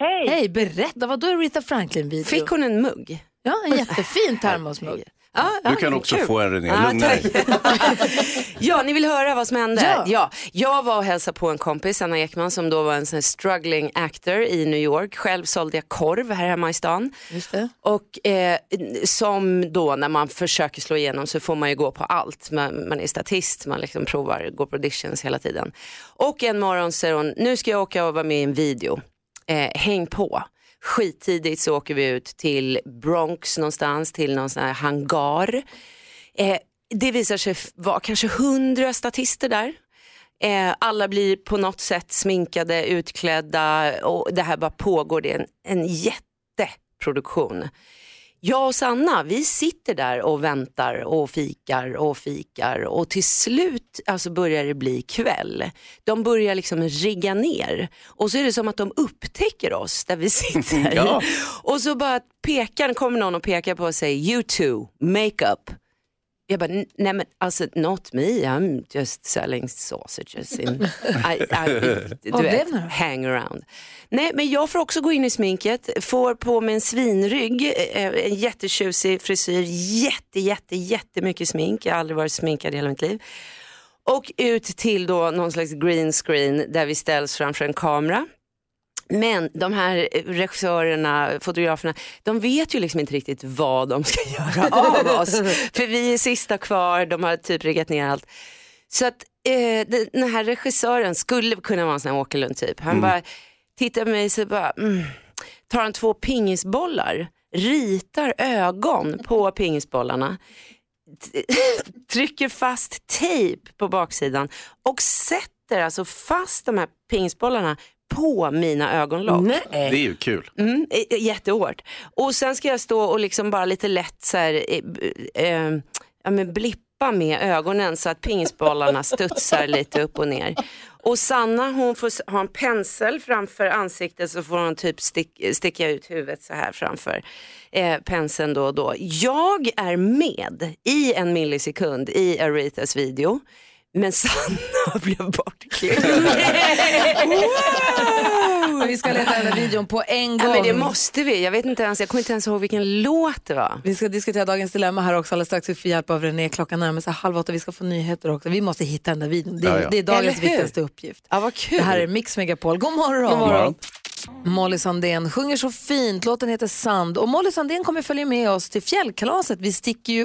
Speaker 10: Hej!
Speaker 3: Hej, berätta, vad då är Rita Franklin-video?
Speaker 16: Fick hon en mugg?
Speaker 3: Ja, en jättefin termosmugg.
Speaker 16: Ja, ja,
Speaker 5: Du kan också
Speaker 16: kul.
Speaker 5: få en René,
Speaker 16: Ja,
Speaker 5: lugna dig. <laughs>
Speaker 16: Ja, ni vill höra vad som hände?
Speaker 3: Ja.
Speaker 16: Ja. Jag var och hälsade på en kompis, Anna Ekman, som då var en sån struggling actor i New York. Själv sålde jag korv här hemma i stan.
Speaker 3: Just det.
Speaker 16: Och eh, som då när man försöker slå igenom så får man ju gå på allt. Man, man är statist, man liksom provar, går på auditions hela tiden. Och en morgon säger hon, nu ska jag åka och vara med i en video. Eh, häng på. Skittidigt så åker vi ut till Bronx någonstans, till någon sån här hangar. Eh, det visar sig vara kanske hundra statister där. Eh, alla blir på något sätt sminkade, utklädda och det här bara pågår. Det är en, en jätteproduktion. Jag och Sanna, vi sitter där och väntar och fikar och fikar och till slut alltså börjar det bli kväll. De börjar liksom rigga ner och så är det som att de upptäcker oss där vi sitter. <laughs>
Speaker 5: Ja.
Speaker 16: Och så bara pekar, kommer någon och pekar på och säger you two, makeup. Jag bara, "N- nej men alltså not me, I'm just selling sausages in, <laughs> I, I, du vet, hang around. Nej men jag får också gå in i sminket, får på mig en svinrygg, eh, en jättetjusig frisyr, jätte, jätte, jättemycket smink, jag har aldrig varit sminkad i hela mitt liv. Och ut till då någon slags green screen där vi ställs framför en kamera. Men de här regissörerna, fotograferna, de vet ju liksom inte riktigt vad de ska <laughs> göra av oss. För vi är sista kvar, de har typ riggat ner allt. Så att eh, den- här regissören skulle kunna vara en sån här Åkerlund typ. Han
Speaker 18: Mm.
Speaker 16: bara tittar på mig och så bara, mm, tar han två pingisbollar, ritar ögon på pingisbollarna, <laughs> trycker fast tejp på baksidan och sätter alltså fast de här pingisbollarna på mina ögonlock.
Speaker 5: Det är ju kul.
Speaker 16: Mm, eh, jättehårt. Och sen ska jag stå och liksom bara lite lätt så här, eh, eh, ja, men blippa med ögonen så att pingisbollarna <laughs> studsar lite upp och ner. Och Sanna hon får ha en pensel framför ansiktet så får hon typ stick, sticka ut huvudet så här framför eh, penseln då och då. Jag är med i en millisekund i Aretas video. Men Sanna <laughs> blev bortklippt. <laughs>
Speaker 3: Och vi ska leta den där videon på en gång.
Speaker 16: Ja, men det måste vi. Jag vet inte ens, jag kommer inte ens ihåg vilken låt det var.
Speaker 3: Vi ska diskutera dagens dilemma här också alldeles strax. Vi får hjälp av René. Klockan närmar sig halv åtta. Vi ska få nyheter också. Vi måste hitta den där videon. Det, är-
Speaker 16: Ja, ja.
Speaker 3: det är dagens viktigaste uppgift.
Speaker 16: Ja, vad kul.
Speaker 3: Det här är Mix Megapol. God morgon.
Speaker 16: God morgon.
Speaker 3: Molly Sandén sjunger så fint. Låten heter Sand. Och Molly Sandén kommer följa med oss till fjällkalaset. Vi sticker ju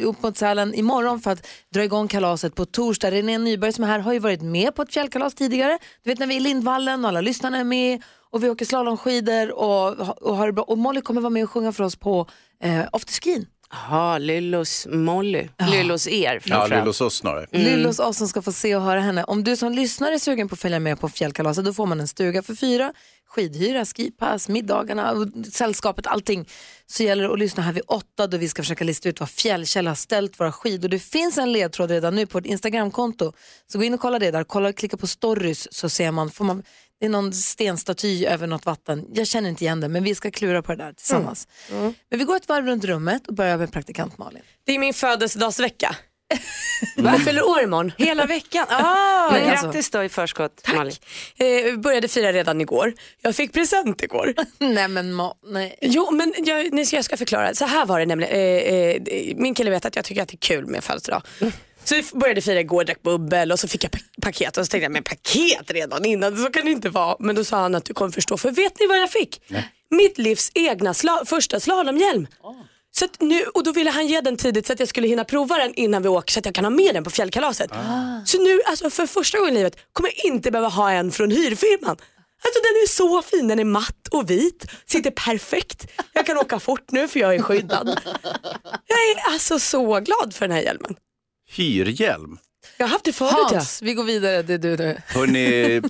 Speaker 3: upp mot Sälen imorgon för att dra igång kalaset på torsdag. René Nyberg som är här har ju varit med på ett fjällkalas tidigare. Du vet när vi är i Lindvallen och alla lyssnarna är med och vi åker slalomskidor och, och har det bra. Och Molly kommer vara med och sjunga för oss på eh, afterskin.
Speaker 16: Jaha, Lyllos Molly. Lyllos er
Speaker 5: Ja,
Speaker 16: framförallt.
Speaker 5: Lyllos oss snarare.
Speaker 16: Mm.
Speaker 3: Lyllos oss som ska få se och höra henne. Om du som lyssnare är sugen på att följa med på fjällkalaset då får man en stuga för fyra, skidhyra, skipass, middagarna, och sällskapet, allting. Så gäller det att lyssna här vid åtta då vi ska försöka lista ut var Fjällkäll har ställt våra skidor. Det finns en ledtråd redan nu på ett Instagramkonto. Så gå in och kolla det där, kolla, klicka på stories så ser man, får man det är någon stenstaty över något vatten. Jag känner inte igen det men vi ska klura på det där tillsammans. Men vi går ett varv runt rummet och börjar med praktikant Malin.
Speaker 4: Det är min födelsedagsvecka. <laughs> Jag fyller år imorgon.
Speaker 16: Hela veckan? Ah, <laughs>
Speaker 4: Men alltså-
Speaker 16: grattis då i förskott Malin.
Speaker 4: Eh, började fira redan igår. Jag fick present igår. <laughs>
Speaker 3: nej men ma- nej.
Speaker 4: Jo men jag, ni ska, jag ska förklara. Så här var det nämligen. Eh, eh, min kille vet att jag tycker att det är kul med födelsedag. Så vi började fira igår, drack bubbel och så fick jag pa- paket och så tänkte jag men paket redan innan, så kan det inte vara. Men då sa han att du kommer förstå, för vet ni vad jag fick? Mitt livs egna sla- första slalomhjälm. Så att nu, och då ville han ge den tidigt så att jag skulle hinna prova den innan vi åker så att jag kan ha med den på fjällkalaset. Så nu, alltså för första gången i livet, kommer jag inte behöva ha en från hyrfirman. Alltså den är så fin, den är matt och vit, sitter perfekt. Jag kan åka fort nu för jag är skyddad. Jag är alltså så glad för den här hjälmen.
Speaker 5: Hyrhjälm.
Speaker 4: Jag har haft det förut
Speaker 3: Hans, vi går vidare. Det är du nu.
Speaker 5: Hörrni,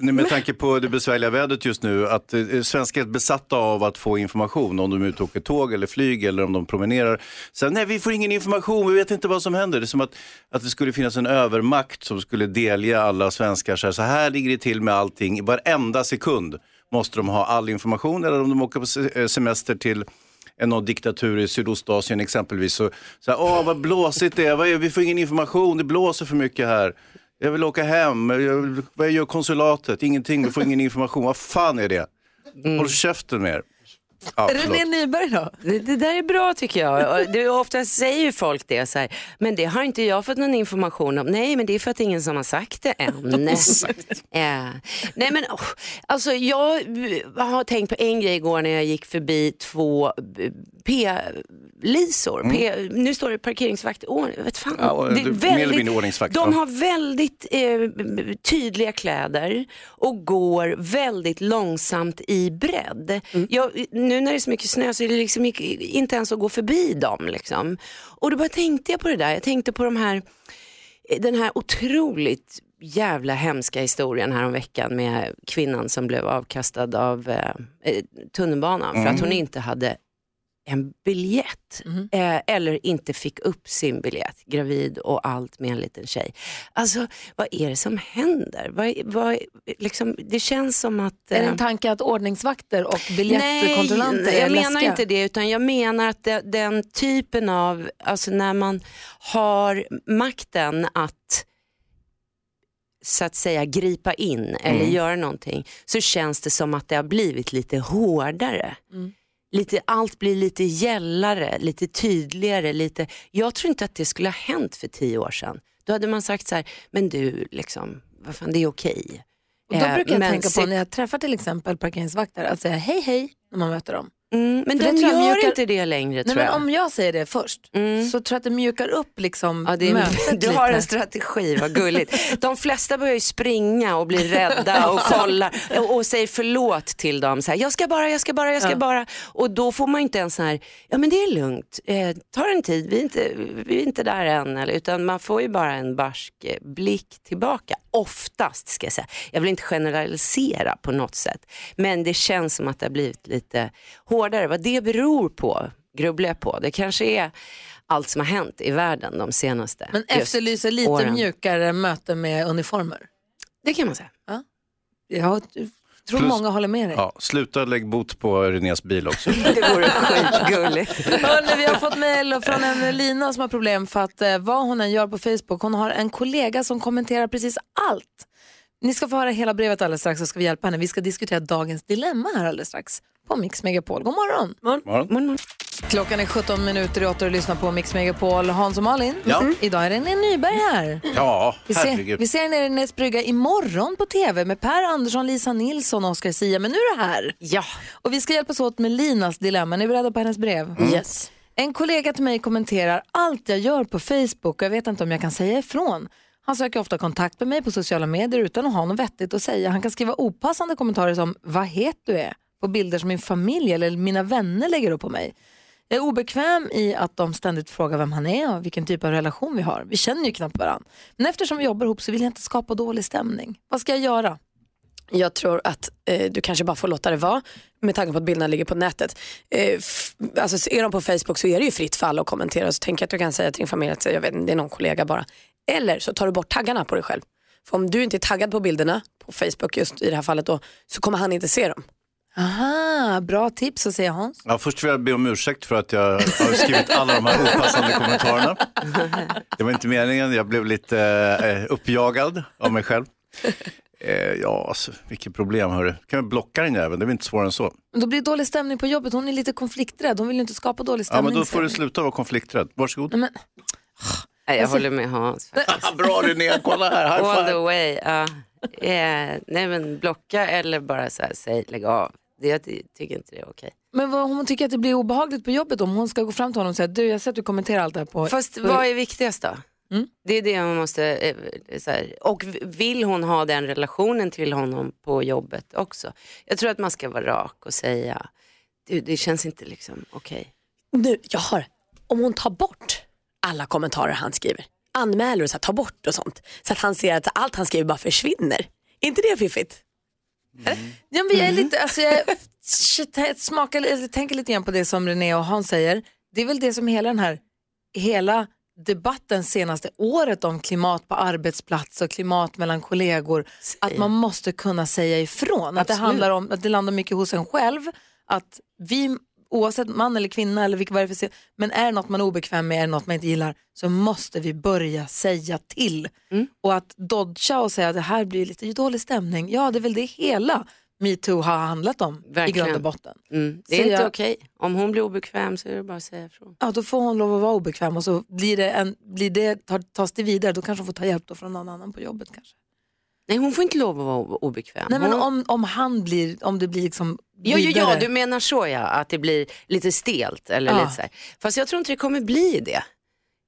Speaker 5: <laughs> med tanke på det besvärliga vädret just nu, att eh, svenskar är besatta av att få information om de är ute och åker tåg eller flyg eller om de promenerar. Sen nej, vi får ingen information, vi vet inte vad som händer. Det är som att, att det skulle finnas en övermakt som skulle delge alla svenskar så här, så här ligger det till med allting. I varenda sekund måste de ha all information eller om de åker på eh, semester till än någon diktatur i Sydostasien exempelvis. Så, så här, åh vad blåsigt det är, Vad är, vi får ingen information, det blåser för mycket här. Jag vill åka hem, jag, vad gör konsulatet? Ingenting, vi får ingen information. Vad fan är det? Håll käften med er. Ja.
Speaker 3: René Nyberg då?
Speaker 16: Det, det där är bra tycker jag. Det, ofta säger ju folk det så här, men det har inte jag fått någon information om. Nej, men det är för att det är ingen som har sagt det än. <laughs> Ja. Nej, men oh, alltså jag eh, har tänkt på en grej igår när jag gick förbi två eh, P-lisor. P, nu står det parkeringsvakt, oh, vet fan.
Speaker 5: Ja,
Speaker 16: Det är
Speaker 5: det- mer eller mindre ordningsvakt,
Speaker 16: De har väldigt eh, tydliga kläder och går väldigt långsamt i bredd. Jag, nu när det är så mycket snö så är det liksom inte- ens att gå förbi dem. Liksom. Och då bara tänkte jag på det där, jag tänkte på de här, den här otroligt jävla hemska historien här om veckan med kvinnan som blev avkastad av eh, eh, tunnelbanan för
Speaker 18: Mm.
Speaker 16: att hon inte hade en biljett eh, eller inte fick upp sin biljett, gravid och allt med en liten tjej. Alltså vad är det som händer? Vad, vad, liksom, det känns som att...
Speaker 3: Är det
Speaker 16: eh,
Speaker 3: en tanke att ordningsvakter och biljettkontrollanter
Speaker 16: Nej,
Speaker 3: är
Speaker 16: jag menar
Speaker 3: läskiga?
Speaker 16: inte det utan jag menar att det, den typen av, alltså när man har makten att så att säga gripa in eller
Speaker 18: Mm.
Speaker 16: göra någonting så känns det som att det har blivit lite hårdare.
Speaker 3: Mm.
Speaker 16: Lite, allt blir lite gällare, lite tydligare. Lite, jag tror inte att det skulle ha hänt för tio år sedan. Då hade man sagt så här, men du, liksom, vad fan, det är okej.
Speaker 3: Och då
Speaker 16: Eh,
Speaker 3: brukar jag
Speaker 16: men
Speaker 3: tänka på när jag träffar till exempel parkeringsvakter att säga hej hej när man möter dem.
Speaker 16: Mm, men
Speaker 3: För
Speaker 16: de
Speaker 3: det tror jag
Speaker 16: gör
Speaker 3: mjukar-
Speaker 16: inte det längre
Speaker 3: Nej,
Speaker 16: tror
Speaker 3: men
Speaker 16: jag.
Speaker 3: om jag säger det först så tror jag att det mjukar upp liksom
Speaker 16: Ja, är,
Speaker 3: mötet <laughs>
Speaker 16: du
Speaker 3: lite.
Speaker 16: har en strategi, vad gulligt. De flesta börjar ju springa och blir rädda och <laughs> kollar och, och säger förlåt till dem. Så här, jag ska bara, jag ska bara, jag ska
Speaker 3: Ja.
Speaker 16: bara. Och då får man inte ens så här, ja men det är lugnt, eh, ta en tid, vi är, inte, vi är inte där än. Eller, utan man får ju bara en barsk eh, blick tillbaka. Oftast ska jag säga. Jag vill inte generalisera på något sätt. Men det känns som att det har blivit lite hårdare. Vad det beror på grubblar jag på. Det kanske är allt som har hänt i världen de senaste
Speaker 3: Men efterlyser lite
Speaker 16: åren.
Speaker 3: mjukare möte med uniformer.
Speaker 16: Det kan man säga.
Speaker 3: Ja. Jag tror
Speaker 5: Plus-
Speaker 3: många håller med dig.
Speaker 5: Ja, sluta lägg bot på Renés bil också. <laughs>
Speaker 16: Det vore skitgulligt.
Speaker 3: Hörrni, vi har fått mejl från en Lina som har problem för att eh, vad hon än gör på Facebook, hon har en kollega som kommenterar precis allt. Ni ska få höra hela brevet alldeles strax så ska vi hjälpa henne. Vi ska diskutera dagens dilemma här alldeles strax på Mix Megapol. God morgon!
Speaker 5: Morgon.
Speaker 3: Klockan är 17 minuter i 8 och lyssnar på Mix Megapol. Hans och Malin,
Speaker 5: Ja.
Speaker 3: Mm. idag är det René Nyberg här.
Speaker 5: Ja,
Speaker 3: Vi ser,
Speaker 5: herregud.
Speaker 3: vi ser henne i Renés brygga imorgon på tv med Per Andersson, Lisa Nilsson och Oscar Sia. Men nu är det här.
Speaker 16: Ja.
Speaker 3: Och vi ska hjälpas åt med Linas dilemma. Är ni beredda på hennes brev?
Speaker 4: Yes.
Speaker 3: En kollega till mig kommenterar allt jag gör på Facebook och jag vet inte om jag kan säga ifrån. Han söker ofta kontakt med mig på sociala medier utan att ha något vettigt att säga. Han kan skriva opassande kommentarer som “vad het du är” på bilder som min familj eller mina vänner lägger upp på mig. Jag är obekväm i att de ständigt frågar vem han är och vilken typ av relation vi har. Vi känner ju knappt varandra. Men eftersom vi jobbar ihop så vill jag inte skapa dålig stämning. Vad ska jag göra?
Speaker 4: Jag tror att eh, du kanske bara får låta det vara med tanke på att bilderna ligger på nätet. Eh, alltså, är de på Facebook så är det ju fritt fall att kommentera. Så tänker jag att du kan säga till din familj att jag vet, det är någon kollega bara. Eller så tar du bort taggarna på dig själv. För om du inte är taggad på bilderna på Facebook just i det här fallet då, så kommer han inte se dem.
Speaker 3: Aha, bra tips, så säger Hans.
Speaker 5: Ja, först vill jag be om ursäkt för att jag har skrivit alla de här opassande kommentarerna. Det var inte meningen, jag blev lite eh, uppjagad av mig själv. Eh, ja, alltså, vilket problem hörru. Kan vi blocka den jäveln? Det är väl inte svårare än så.
Speaker 3: Men Då blir det dålig stämning på jobbet. Hon är lite konflikträdd. Hon vill ju inte skapa dålig
Speaker 5: Ja,
Speaker 3: stämning.
Speaker 5: men då får du sluta vara konflikträdd. Varsågod.
Speaker 3: Nej, men,
Speaker 16: jag
Speaker 3: Alltså-
Speaker 16: håller med Hans. <laughs>
Speaker 5: Bra René, kolla här, high
Speaker 16: All
Speaker 5: five.
Speaker 16: the way. ja. Eh, nej men blocka eller bara så här, säg lägg av. Det, jag ty- tycker inte det är okej.
Speaker 3: Men vad, hon tycker att det blir obehagligt på jobbet om hon ska gå fram till honom och säga du jag ser att du kommenterar allt det här på...
Speaker 16: Fast
Speaker 3: på...
Speaker 16: vad är viktigast då?
Speaker 3: Mm.
Speaker 16: Det är det man måste, eh, så här, och vill hon ha den relationen till honom på jobbet också? Jag tror att man ska vara rak och säga, du, det känns inte liksom okej.
Speaker 4: Nu, jag har, om hon tar bort alla kommentarer han skriver, anmäler och så här, tar bort och sånt, så att han ser att allt han skriver bara försvinner. Är inte det fiffigt?
Speaker 3: Ja, men jag är lite, alltså jag shit, smakar, eller tänker lite grann på det som René och Hans säger. Det är väl det som hela den här, hela debatten senaste året om klimat på arbetsplats och klimat mellan kollegor, att man måste kunna säga ifrån. Att det handlar om, att det landar mycket hos en själv, att vi, oavsett man eller kvinna eller vilka vad det är men är det något man är obekväm med, är det något man inte gillar, så måste vi börja säga till. Och att dodga och säga att det här blir lite dålig stämning, ja det är väl det hela metoo har handlat om i
Speaker 16: Verkligen.
Speaker 3: grund och botten.
Speaker 16: Mm. Det är
Speaker 3: Så
Speaker 16: inte
Speaker 3: jag-
Speaker 16: okej. Om hon blir obekväm så är det bara att säga ifrån.
Speaker 3: Ja, då får hon lov att vara obekväm och så blir det, en, blir det tar, tas det vidare, då kanske hon får ta hjälp då från någon annan på jobbet kanske.
Speaker 16: Nej hon får inte lov att vara obekväm.
Speaker 3: Nej men
Speaker 16: Hon-
Speaker 3: om, om han blir, om det blir liksom
Speaker 16: Ja, ja, ja, du menar så ja, att det blir lite stelt eller
Speaker 3: Ja.
Speaker 16: lite så här. Fast jag tror inte det kommer bli det.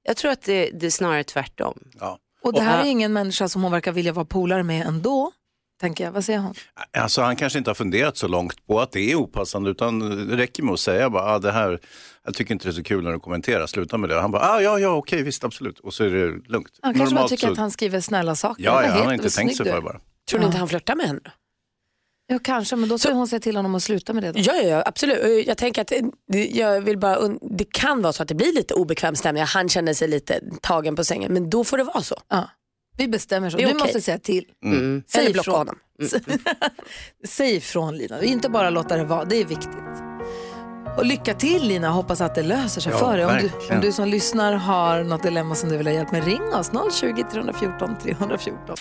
Speaker 16: Jag tror att det, det är snarare tvärtom.
Speaker 5: Ja.
Speaker 3: Och det här
Speaker 16: Och-
Speaker 3: är ingen människa som hon verkar vilja vara polare med ändå, tänker jag. Vad säger hon?
Speaker 5: Alltså, han kanske inte har funderat så långt på att det är opassande utan det räcker med att säga bara, ah, det här, jag tycker inte det är så kul när du kommenterar, sluta med det. Han bara, ah, ja, ja, okej, visst, absolut. Och så är det lugnt.
Speaker 3: Han kanske bara
Speaker 5: Normalt
Speaker 3: tycker
Speaker 5: så-
Speaker 3: att han skriver snälla saker.
Speaker 5: Ja, ja, han har inte tänkt sig för bara.
Speaker 4: Tror ni
Speaker 3: Ja.
Speaker 4: inte han flörtar med henne?
Speaker 3: Ja, kanske, men då ska hon säga till honom att sluta med det. Då.
Speaker 4: Ja, ja, ja absolut. Jag tänker att eh, det, jag vill bara, det kan vara så att det blir lite obekväm stämning. Han känner sig lite tagen på sängen. Men då får det vara så.
Speaker 3: Ja. Vi bestämmer så. Du
Speaker 4: okej.
Speaker 3: måste säga till.
Speaker 4: Mm.
Speaker 3: Säg
Speaker 4: Eller blocka
Speaker 3: ifrån.
Speaker 4: honom. <laughs>
Speaker 3: Säg ifrån Lina, inte bara låta det vara, det är viktigt. Och lycka till Lina, hoppas att det löser sig
Speaker 5: Ja,
Speaker 3: för dig. Om du, om du som lyssnar har något dilemma som du vill ha hjälp med, ring oss 020 314 314.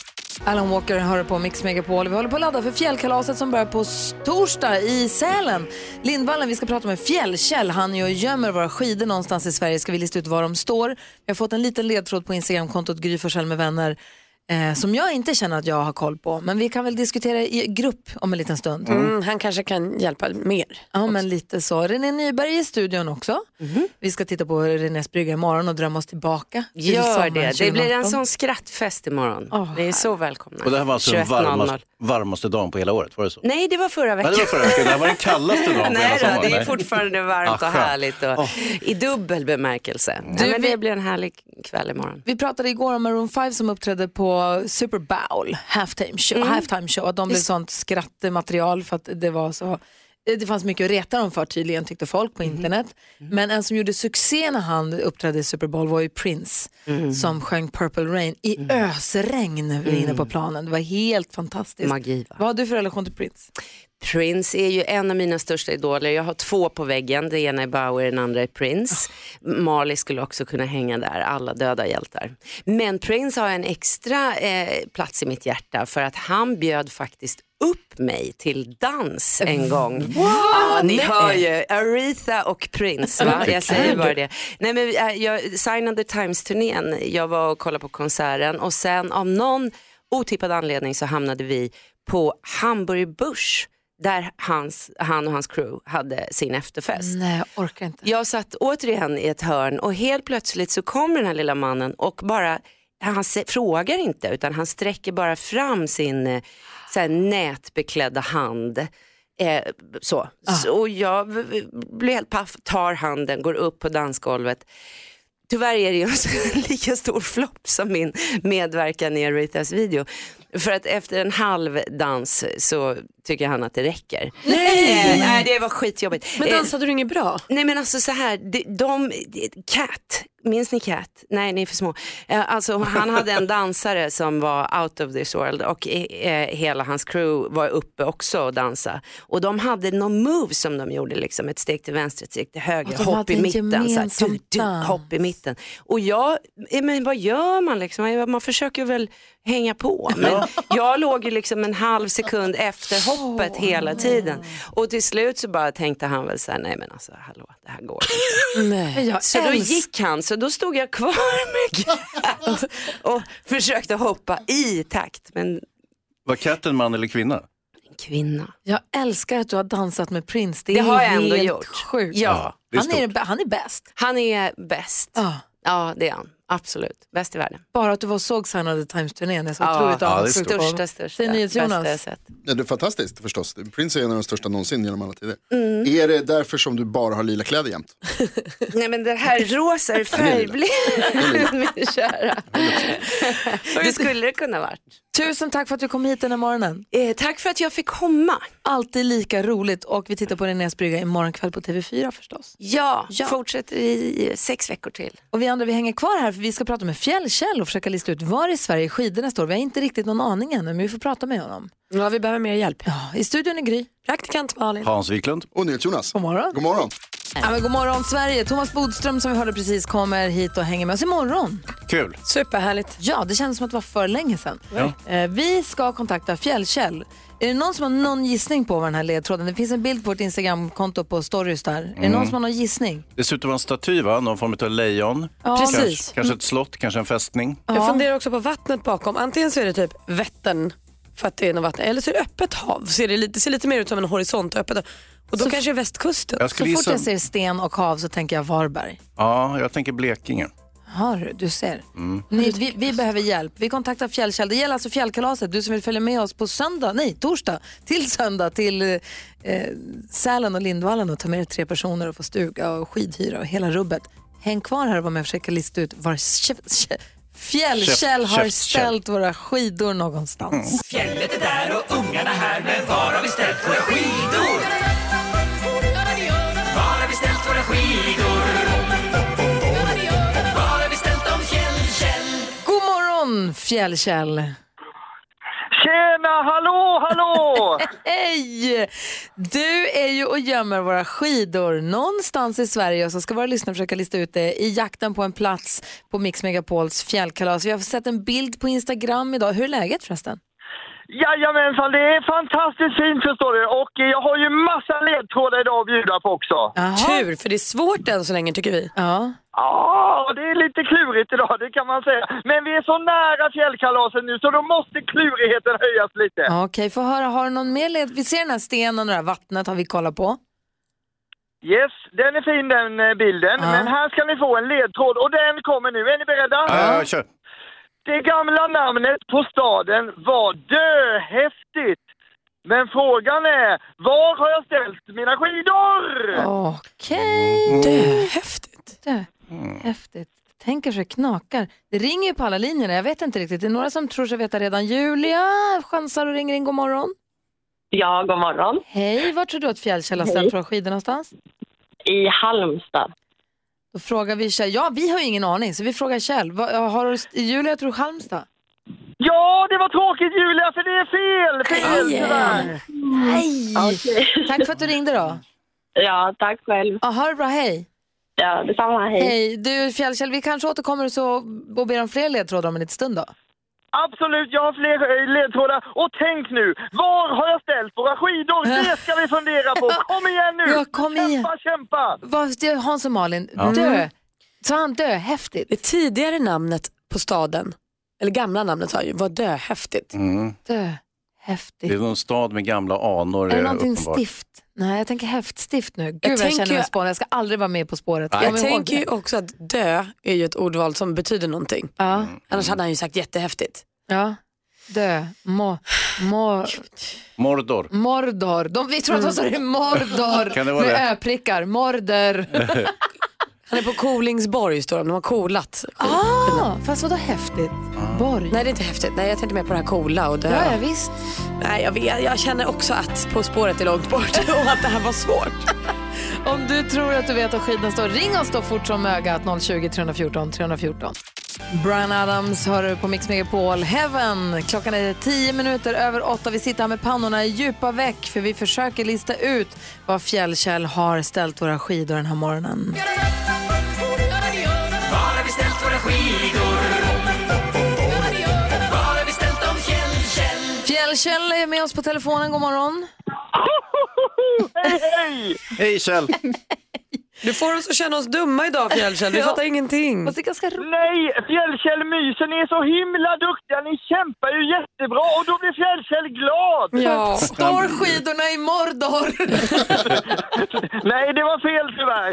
Speaker 3: Alan Walker hör på Mix Megapol. Vi håller på att ladda för fjällkalaset som börjar på torsdag i Sälen. Lindvallen, vi ska prata med Fjällkäll. Han och gömmer våra skidor någonstans i Sverige. Ska vi lista ut var de står. Vi har fått en liten ledtråd på Instagramkontot Gry med vänner. Eh, som jag inte känner att jag har koll på. Men vi kan väl diskutera i grupp om en liten stund.
Speaker 4: Mm, han kanske kan hjälpa mer.
Speaker 3: Ja, men lite så. René Nyberg är i studion också. Vi ska titta på Renés brygga imorgon och drömma oss tillbaka. till
Speaker 16: Gör
Speaker 3: sommaren
Speaker 16: det. Det blir en
Speaker 3: 2018.
Speaker 16: sån skrattfest imorgon. det är så välkomna.
Speaker 5: Och det här var alltså den
Speaker 16: 21.00.
Speaker 5: varmaste, varmaste dagen på hela året, var det så?
Speaker 16: Nej, det var förra
Speaker 5: Ja,
Speaker 16: veckan.
Speaker 5: det var förra veckan. Det här var den kallaste dagen på hela
Speaker 16: Nej, då,
Speaker 5: sommaren.
Speaker 16: det är fortfarande varmt
Speaker 5: Ah,
Speaker 16: och
Speaker 5: skönt.
Speaker 16: härligt och i dubbel bemärkelse.
Speaker 3: Du,
Speaker 16: men det blir en härlig kväll imorgon.
Speaker 3: Vi pratade igår om Maroon 5 som uppträdde på Super Bowl halftime show,
Speaker 16: Mm.
Speaker 3: halftime show att de blev sånt skrattmaterial för att det var så det fanns mycket att reta dem för tydligen tyckte folk på internet. Men en som gjorde succé när han uppträdde i Super Bowl var ju Prince som sjöng Purple Rain i ösregn inne på planen. Det var helt fantastiskt.
Speaker 16: Magi,
Speaker 3: Vad har du för relation till Prince?
Speaker 16: Prince är ju en av mina största idoler. Jag har två på väggen. Det ena är Bowie, den andra är Prince. Marley skulle också kunna hänga där, alla döda hjältar. Men Prince har en extra eh, plats i mitt hjärta för att han bjöd faktiskt upp mig till dans en gång. Ja, ni
Speaker 18: Nej.
Speaker 16: hör ju, Aretha och Prince. Va? Jag säger bara det. Nej, men, äh, jag, Sign of the Times-turnén, jag var och kollade på konserten och sen av någon otippad anledning så hamnade vi på Hamburg Busch där hans, han och hans crew hade sin efterfest.
Speaker 3: Nej, jag orkar inte.
Speaker 16: Jag satt återigen i ett hörn och helt plötsligt så kommer den här lilla mannen och bara, han frågar inte utan han sträcker bara fram sin eh, så här, nätbeklädda hand. Eh, så. så. Och jag blir helt paff, tar handen, går upp på dansgolvet. Tyvärr är det ju en <laughs> lika stor flopp som min medverkan i Arethas video. För att efter en halv dans så tycker han att det räcker.
Speaker 4: Nej!
Speaker 16: Eh, <laughs> nej det var skitjobbigt.
Speaker 4: Men
Speaker 16: Eh,
Speaker 4: dansade du inget bra?
Speaker 16: Nej men alltså så här, de, de Cat, minns ni Cat? Nej ni är för små. Eh, Alltså han hade en dansare som var out of this world och eh, hela hans crew var uppe också och dansa. Och de hade någon move som de gjorde, liksom ett steg till vänster, ett steg till höger,
Speaker 3: Och
Speaker 16: hopp i
Speaker 3: en
Speaker 16: mitten. Så här, du, du, hopp i mitten. Och jag, men vad gör man liksom? Man försöker väl hänga på. Men jag låg ju liksom en halv sekund efter hoppet hela tiden. Och till slut så bara tänkte han väl så här, nej men alltså hallå, det här går inte.
Speaker 3: Nej.
Speaker 16: Så då gick han, så då stod jag kvar <laughs> med Cat och försökte hoppa i takt. Men
Speaker 5: Var Cat en man eller kvinna?
Speaker 16: en kvinna.
Speaker 3: Jag älskar att du har dansat med Prince. Det,
Speaker 16: Det
Speaker 3: är
Speaker 16: har jag ändå
Speaker 3: helt
Speaker 16: gjort.
Speaker 3: sjukt.
Speaker 16: Ja,
Speaker 5: är
Speaker 3: han, är, han är bäst.
Speaker 16: Han är bäst.
Speaker 3: Ja.
Speaker 16: Ja, det är han. Absolut. Bäst i världen.
Speaker 3: Bara att du var och såg Sign of the Times-turnén är så
Speaker 16: Ja,
Speaker 3: otroligt
Speaker 5: ja, det är
Speaker 3: avundsjuk.
Speaker 16: Största, största. Bästa jag sett.
Speaker 9: Ja, det är fantastiskt förstås. Prince är en av de största någonsin genom alla tider.
Speaker 16: Mm.
Speaker 9: Är det därför som du bara har lila kläder jämt? <laughs>
Speaker 16: Nej men det här rosa är färgblind, <laughs> min kära. Det skulle det kunna varit.
Speaker 3: Tusen tack för att du kom hit den här morgonen.
Speaker 16: Eh, tack för att jag fick komma.
Speaker 3: Alltid lika roligt och vi tittar på Renés brygga imorgon kväll på TV4 förstås.
Speaker 16: Ja,
Speaker 3: Ja.
Speaker 16: fortsätter i sex veckor till.
Speaker 3: Och vi andra vi hänger kvar här för vi ska prata med Fjällkäll och försöka lista ut var i Sverige skidorna står. Vi har inte riktigt någon aning ännu men vi får prata med honom.
Speaker 4: Ja, vi behöver mer hjälp.
Speaker 3: Ja, I studion är Gry.
Speaker 4: Praktikant Malin.
Speaker 5: Hans Wiklund.
Speaker 9: Och NyhetsJonas.
Speaker 3: God morgon.
Speaker 9: God morgon.
Speaker 3: Ja, men god morgon Sverige. Thomas Bodström som vi hörde precis kommer hit och hänger med oss imorgon.
Speaker 5: Kul.
Speaker 4: Superhärligt.
Speaker 3: Ja, det känns som att det var för länge sedan.
Speaker 5: Ja.
Speaker 3: Eh, vi ska kontakta Fjällkäll. Är det någon som har någon gissning på vad den här ledtråden? Det finns en bild på vårt Instagramkonto på stories där. Är det
Speaker 5: Mm.
Speaker 3: någon som har någon gissning?
Speaker 5: Det ser ut att vara en staty, va? någon form av lejon.
Speaker 3: Ja,
Speaker 4: Precis.
Speaker 5: Kanske, kanske ett slott, kanske en fästning.
Speaker 4: Jag funderar också på vattnet bakom. Antingen så är det typ Vättern för att det är något vatten eller så är det öppet hav. Ser det, lite, ser lite mer ut som en horisont och öppet. Och då
Speaker 3: Så-
Speaker 4: kanske västkusten.
Speaker 5: Jag
Speaker 3: Så fort
Speaker 5: gissa...
Speaker 3: jag ser sten och hav så tänker jag Varberg.
Speaker 5: Ja, jag tänker Blekinge.
Speaker 3: Har du, du ser.
Speaker 5: Mm.
Speaker 3: Ni, vi, vi behöver hjälp. Vi kontaktar Fjällkäll. Det gäller alltså fjällkalaset. Du som vill följa med oss på söndag, nej torsdag, till söndag till eh, Sälen och Lindvallen och ta med dig tre personer och få stuga och skidhyra och hela rubbet. Häng kvar här och var med och försöka lista ut var Kä- Kä- Fjällkäll har ställt våra skidor någonstans.
Speaker 18: Fjället är där och ungarna här, men var har vi ställt våra skidor?
Speaker 3: Morgon Fjällkäll!
Speaker 19: Tjena, hallå, hallå! <laughs>
Speaker 3: Hej! Du är ju och gömmer våra skidor någonstans i Sverige och så ska våra lyssnare försöka lista ut det i jakten på en plats på Mix Megapols fjällkalas. Vi har sett en bild på Instagram idag. Hur är läget förresten?
Speaker 19: Jajamensan, det är fantastiskt fint förstår du. Och eh, jag har ju massa ledtrådar idag att bjuda på också.
Speaker 4: Tur, för det är svårt än så länge tycker vi.
Speaker 3: Ja.
Speaker 19: Ja, det är lite klurigt idag, det kan man säga. Men vi är så nära fjällkalaset nu så då måste klurigheten höjas lite.
Speaker 3: Ja, Okej, få höra. Har du någon mer led? Vi ser den här stenen och det här vattnet har vi kollat på.
Speaker 19: Yes, den är fin den eh, bilden. Men här ska ni få en ledtråd och den kommer nu. Är ni beredda?
Speaker 5: Ja, kör.
Speaker 19: Det gamla namnet på staden var Döhäftigt. Men frågan är, var har jag ställt mina skidor?
Speaker 3: Okej.
Speaker 4: Döhäftigt.
Speaker 3: Dö. Häftigt. Tänker så knakar. Det ringer ju på alla linjerna. Jag vet inte riktigt. Det är några som tror sig veta redan. Julia chansar och ringer in. God morgon.
Speaker 20: Ja, god morgon.
Speaker 3: Hej, var tror du att Fjällkäll har
Speaker 20: Hej.
Speaker 3: ställt skidor någonstans?
Speaker 20: I Halmstad.
Speaker 3: Då frågar vi Kjell. Ja, vi har ju ingen aning, så vi frågar Kjell. Vad, har Julia tror Halmstad.
Speaker 19: Ja, det var tråkigt Julia, för det är fel! Fel tyvärr!
Speaker 3: Nej! Tack för att du ringde då.
Speaker 20: Ja, tack själv.
Speaker 3: Ja, ha det bra, hej.
Speaker 20: Ja, detsamma. Hej.
Speaker 3: Hej. Du Fjällkäll, vi kanske återkommer så och ber om fler ledtrådar om en liten stund då.
Speaker 19: Absolut, jag har fler eh, ledtrådar. Och tänk nu, var har jag ställt våra skidor? Det ska vi fundera på. <laughs> Kom igen nu!
Speaker 3: Ja, kom igen.
Speaker 19: Kämpa, kämpa!
Speaker 3: Vad, det är Hans och Malin,
Speaker 4: Ja.
Speaker 3: dö. Sa han dö? Häftigt.
Speaker 4: Det tidigare namnet på staden, eller gamla namnet sa jag ju, var Döhäftigt.
Speaker 5: Mm.
Speaker 3: Dö. Häftigt.
Speaker 5: Det är någon stad med gamla anor.
Speaker 3: Är det
Speaker 5: eh,
Speaker 3: någonting
Speaker 5: uppenbart.
Speaker 3: stift? Nej, jag tänker häftstift nu. Gud,
Speaker 4: Jag
Speaker 3: jag,
Speaker 4: tänker
Speaker 3: känner mig spåren. Jag ska aldrig vara med På spåret.
Speaker 4: Jag
Speaker 3: ihåg
Speaker 4: tänker ju också att dö är ju ett ordval som betyder någonting.
Speaker 3: Ja.
Speaker 4: Annars hade han ju sagt jättehäftigt.
Speaker 3: Ja. Dö. Mo, mo,
Speaker 5: Mordor.
Speaker 3: mordor. De, vi tror att de sa det Mordor
Speaker 5: Kan det vara
Speaker 3: med
Speaker 5: det?
Speaker 3: ö-prickar. Morder. <laughs>
Speaker 4: Han är på Kolingsborg står de, de har coolat.
Speaker 3: Ah, fast vadå häftigt? Borg?
Speaker 4: Nej det är inte häftigt, nej jag tänkte mer på det här coola och dö.
Speaker 3: Ja, ja, visst.
Speaker 4: Nej jag, vet, jag känner också att På spåret är långt bort <laughs> och att det här var svårt.
Speaker 3: Om du tror att du vet var skidorna står, ring oss då fort som ögat 020 314 314. Brian Adams hör du på Mix Megapol. Heaven. Klockan är tio minuter över åtta. Vi sitter här med pannorna i djupa veck för vi försöker lista ut var Fjällkäll har ställt våra skidor den här morgonen.
Speaker 21: Var har vi ställt våra skidor? Var har vi ställt dem Fjällkäll?
Speaker 3: Fjällkäll är med oss på telefonen. God morgon.
Speaker 19: Hej, hej!
Speaker 5: Hej Kjell! <laughs>
Speaker 4: Du får oss att känna oss dumma idag Fjällkäll, vi <laughs>
Speaker 19: Ja.
Speaker 4: fattar ingenting.
Speaker 3: Fast det är ganska
Speaker 19: Nej, Fjällkäll myser, ni är så himla duktiga, ni kämpar ju jättebra och då blir Fjällkäll glad!
Speaker 4: Ja.
Speaker 3: Står skidorna i Mordor? <laughs>
Speaker 19: Nej, det var fel tyvärr.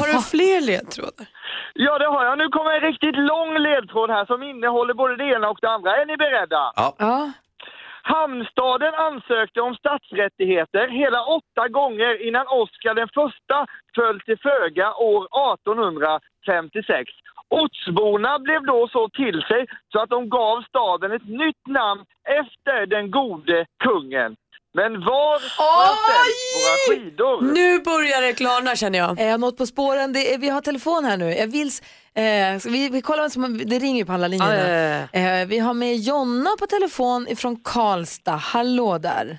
Speaker 4: Har du fler ledtrådar?
Speaker 19: Ja, det har jag. Nu kommer en riktigt lång ledtråd här som innehåller både det ena och det andra. Är ni beredda?
Speaker 3: Ja.
Speaker 19: Hamnstaden ansökte om stadsrättigheter hela åtta gånger innan Oscar den första föll till föga år 1856. Ortsborna blev då så till sig så att de gav staden ett nytt namn efter den gode kungen. Men var har ställt våra skidor?
Speaker 4: Nu börjar det klarna känner jag.
Speaker 3: Är jag något på spåren? Det är, vi har telefon här nu. Jag vill, eh, vi, vi kollar, som- det ringer ju på alla linjerna.
Speaker 4: Ja, ja,
Speaker 3: Eh, vi har med Jonna på telefon ifrån Karlstad. Hallå där.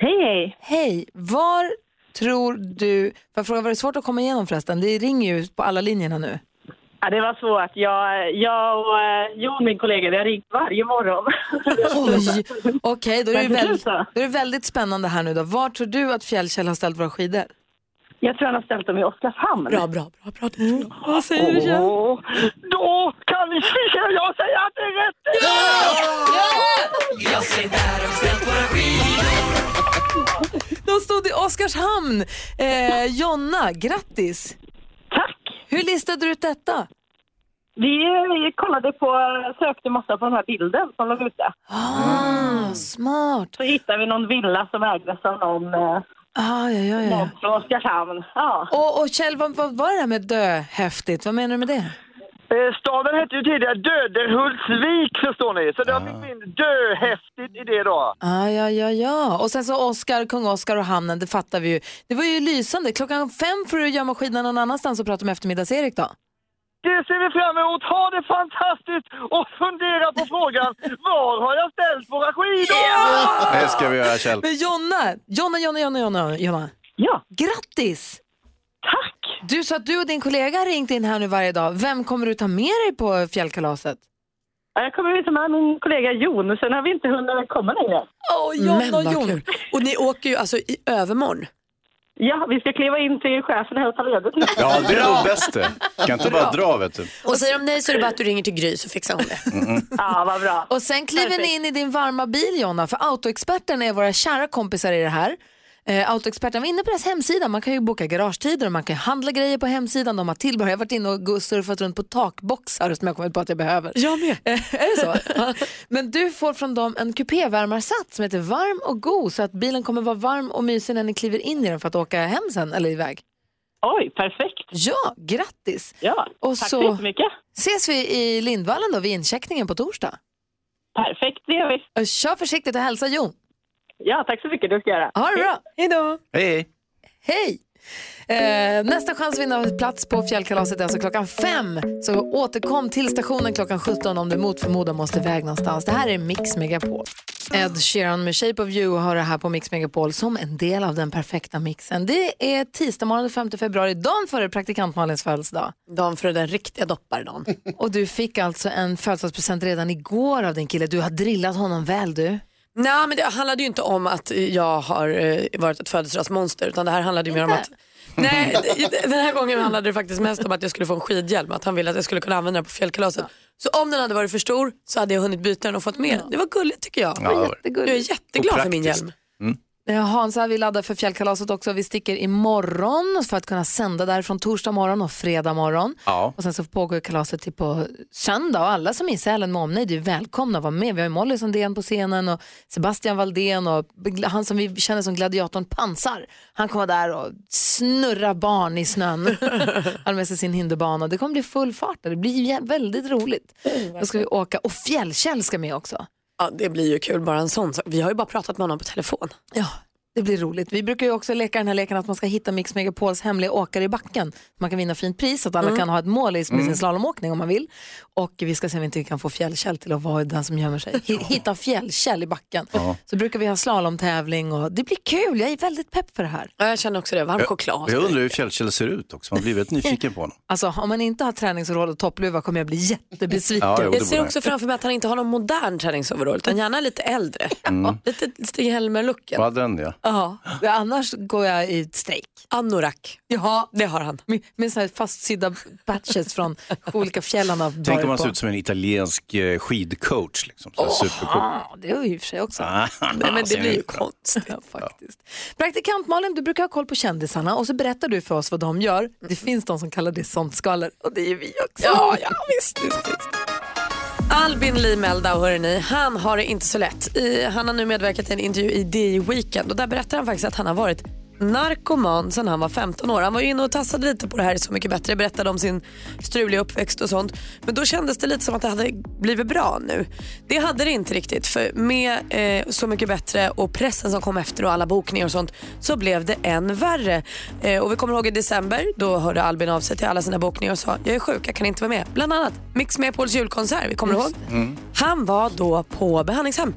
Speaker 20: Hej, hej.
Speaker 3: Hej, var tror du, får jag fråga, var det svårt att komma igenom förresten? Det ringer ju på alla linjerna nu.
Speaker 20: Ja, det var svårt. Jag, jag och eh, Jon, min kollega, vi har ringt varje morgon. <laughs>
Speaker 3: Oj, okej då, är det
Speaker 20: så.
Speaker 3: då är det väldigt spännande här nu då. Var tror du att Fjällkäll har ställt våra skidor?
Speaker 20: Jag tror han har ställt dem i Oskarshamn.
Speaker 4: Bra, bra, bra. bra.
Speaker 3: Vad säger du Kjell?
Speaker 19: Åh, då kan jag säga att det är rätt!
Speaker 21: Jag säger där har vi ställt våra skidor.
Speaker 3: De stod i Oskarshamn. Eh, Jonna, grattis.
Speaker 20: Tack.
Speaker 3: Hur listade du ut detta?
Speaker 20: Vi eh, kollade på, sökte massa på den här bilden som låg ute.
Speaker 3: Ah, smart.
Speaker 20: Så hittade vi någon villa som ägdes av någon, eh,
Speaker 3: Ah, ja, ja, ja.
Speaker 20: någon från Oskarshamn. Ja.
Speaker 3: Och, och Kjell, vad, vad var det där med dö häftigt? Vad menar du med det?
Speaker 19: Eh, Staden hette ju tidigare Döderhultsvik förstår ni, så det har blivit in döhäftigt i det då.
Speaker 3: Ah, ja, ja, ja. Och sen så Oscar, kung Oscar och hamnen, det fattar vi ju. Det var ju lysande. Klockan fem får du gömma skidorna någon annanstans och prata med eftermiddags-Erik då.
Speaker 19: Det ser vi fram emot. Ha det fantastiskt och fundera på frågan var har jag ställt våra skidor?
Speaker 5: Det ska vi göra Kjell.
Speaker 3: Men Jonna, Jonna, Jonna, Jonna, Jonna, Jonna.
Speaker 20: Ja.
Speaker 3: Grattis!
Speaker 20: Tack!
Speaker 3: Du sa att du och din kollega har ringt in här nu varje dag. Vem kommer du ta med dig på fjällkalaset?
Speaker 20: Ja, Jag kommer visa med min kollega Jon, sen har vi inte hunnit komma längre.
Speaker 3: Åh,
Speaker 4: Men vad kul. Och ni åker ju alltså i övermorgon.
Speaker 20: Ja, vi ska kliva in till chefen och hälsa ledigt nu.
Speaker 5: Ja, det är nog bäst det. Kan inte bara dra vet du.
Speaker 4: Och säger de nej så är det bara att du ringer till Gry så fixar hon det.
Speaker 20: Ja, vad bra.
Speaker 3: Och sen kliver ni in i din varma bil Jonna, för Autoexperten är våra kära kompisar i det här. Eh, Autoexperten var inne på deras hemsida, man kan ju boka garagetider och man kan handla grejer på hemsidan, de har tillbehör. Jag har varit inne och gå- surfat runt på takboxar som jag kommit på att jag behöver.
Speaker 4: Jag med. <laughs>
Speaker 3: är det så? Ja. Men du får från dem en kupévärmarsats som heter Varm och god så att bilen kommer vara varm och mysig när ni kliver in i den för att åka hem sen eller iväg.
Speaker 20: Oj, perfekt.
Speaker 3: Ja, grattis.
Speaker 20: Ja,
Speaker 3: och
Speaker 20: tack
Speaker 3: så
Speaker 20: så jättemycket.
Speaker 3: ses vi i Lindvallen då vid incheckningen på torsdag.
Speaker 20: Perfekt, det gör vi.
Speaker 3: Och Kör försiktigt och hälsa Jon.
Speaker 20: Ja, tack så mycket. Det ska jag göra.
Speaker 3: Ha det bra.
Speaker 4: Hej då.
Speaker 5: Hej.
Speaker 3: Hej! Eh, nästa chans att vinna plats på fjällkalaset är alltså klockan fem. Så återkom till stationen klockan 17 om du mot förmodan måste iväg någonstans. Det här är Mix Megapol. Ed Sheeran med Shape of You har det här på Mix Megapol som en del av den perfekta mixen. Det är tisdag morgon den 5 februari, dagen före praktikant Malins födelsedag.
Speaker 4: Dagen före den riktiga doppardagen.
Speaker 3: Och du fick alltså en födelsedagspresent redan igår av din kille. Du har drillat honom väl du.
Speaker 4: Nej men det handlade ju inte om att jag har eh, varit ett födelsedagsmonster utan det här handlade ju mer om att Nej, den här gången handlade det faktiskt mest om att jag skulle få en skidhjälm, att han ville att jag skulle kunna använda den på fjällkalaset. Så om den hade varit för stor så hade jag hunnit byta den och fått med den. Det var gulligt tycker jag.
Speaker 5: Ja, det var det.
Speaker 4: Jag är jätteglad för min hjälm.
Speaker 3: Eh, Hansa, vi laddar för fjällkalaset också. Vi sticker imorgon för att kunna sända där från torsdag morgon och fredag morgon.
Speaker 5: Ja.
Speaker 3: Och sen så pågår kalaset till på söndag och alla som är i Sälen med omnejd är välkomna att vara med. Vi har ju Molly Sandén på scenen och Sebastian Valdén och han som vi känner som gladiatorn Pansar. Han kommer där och snurra barn i snön. <laughs> han har med sig sin hinderbana. Det kommer bli full fart där. Det blir väldigt roligt. Då ska vi åka och Fjällkäll ska med också.
Speaker 4: Ja, det blir ju kul bara en sån sak. Vi har ju bara pratat med honom på telefon.
Speaker 3: Ja, det blir roligt. Vi brukar ju också leka den här leken att man ska hitta Mix Megapols hemliga åkare i backen. Man kan vinna fint pris så att alla
Speaker 4: Mm.
Speaker 3: kan ha ett mål i med sin
Speaker 4: Mm.
Speaker 3: slalomåkning om man vill. Och vi ska se om vi inte kan få Fjällkäll till att vara den som gömmer sig. Hi- Hitta Fjällkäll i backen.
Speaker 5: Ja.
Speaker 3: Så brukar vi ha slalomtävling och det blir kul. Jag är väldigt pepp för det här.
Speaker 4: Ja, jag känner också det. Varm choklad.
Speaker 5: Jag undrar hur Fjällkäll ser ut också. Man blir väldigt nyfiken på honom. <laughs>
Speaker 3: Alltså om man inte har träningsoverall och toppluva kommer jag bli jättebesviken.
Speaker 5: Ja, det
Speaker 4: jag ser också framför mig att han inte har någon modern träningsoverall utan gärna lite äldre.
Speaker 5: Mm. <laughs>
Speaker 4: Lite Stig-Helmer-looken.
Speaker 5: Vad hade den ja.
Speaker 3: Ja, annars går jag i strejk.
Speaker 4: Anorak.
Speaker 3: Ja,
Speaker 4: det har han.
Speaker 3: Med, med så här fastsydda patches från olika fjällen. han har
Speaker 5: Tänk om
Speaker 3: på.
Speaker 5: ser ut som en italiensk eh, skidcoach. Liksom. Så supercool.
Speaker 3: Ja, det är ju i och för sig också.
Speaker 5: Ah,
Speaker 3: Nej, men det <laughs> blir ju konstigt ja, faktiskt. Praktikant Malin, du brukar ha koll på kändisarna och så berättar du för oss vad de gör. Det finns de som kallar det sånt skvaller och det är vi också.
Speaker 4: Ja, ja visst, visst, visst. Albin Lee Meldau, hörrni, han har det inte så lätt. I, han har nu medverkat i en intervju i DI Weekend och där berättar han faktiskt att han har varit narkoman sedan han var 15 år. Han var ju inne och tassade lite på det här i Så mycket bättre, berättade om sin struliga uppväxt och sånt. Men då kändes det lite som att det hade blivit bra nu. Det hade det inte riktigt för med eh, Så mycket bättre och pressen som kom efter och alla bokningar och sånt så blev det än värre. Eh, och vi kommer ihåg i december, då hörde Albin av sig till alla sina bokningar och sa jag är sjuk, jag kan inte vara med. Bland annat Mix Megapols julkonsert, vi kommer ihåg? Han var då på behandlingshem.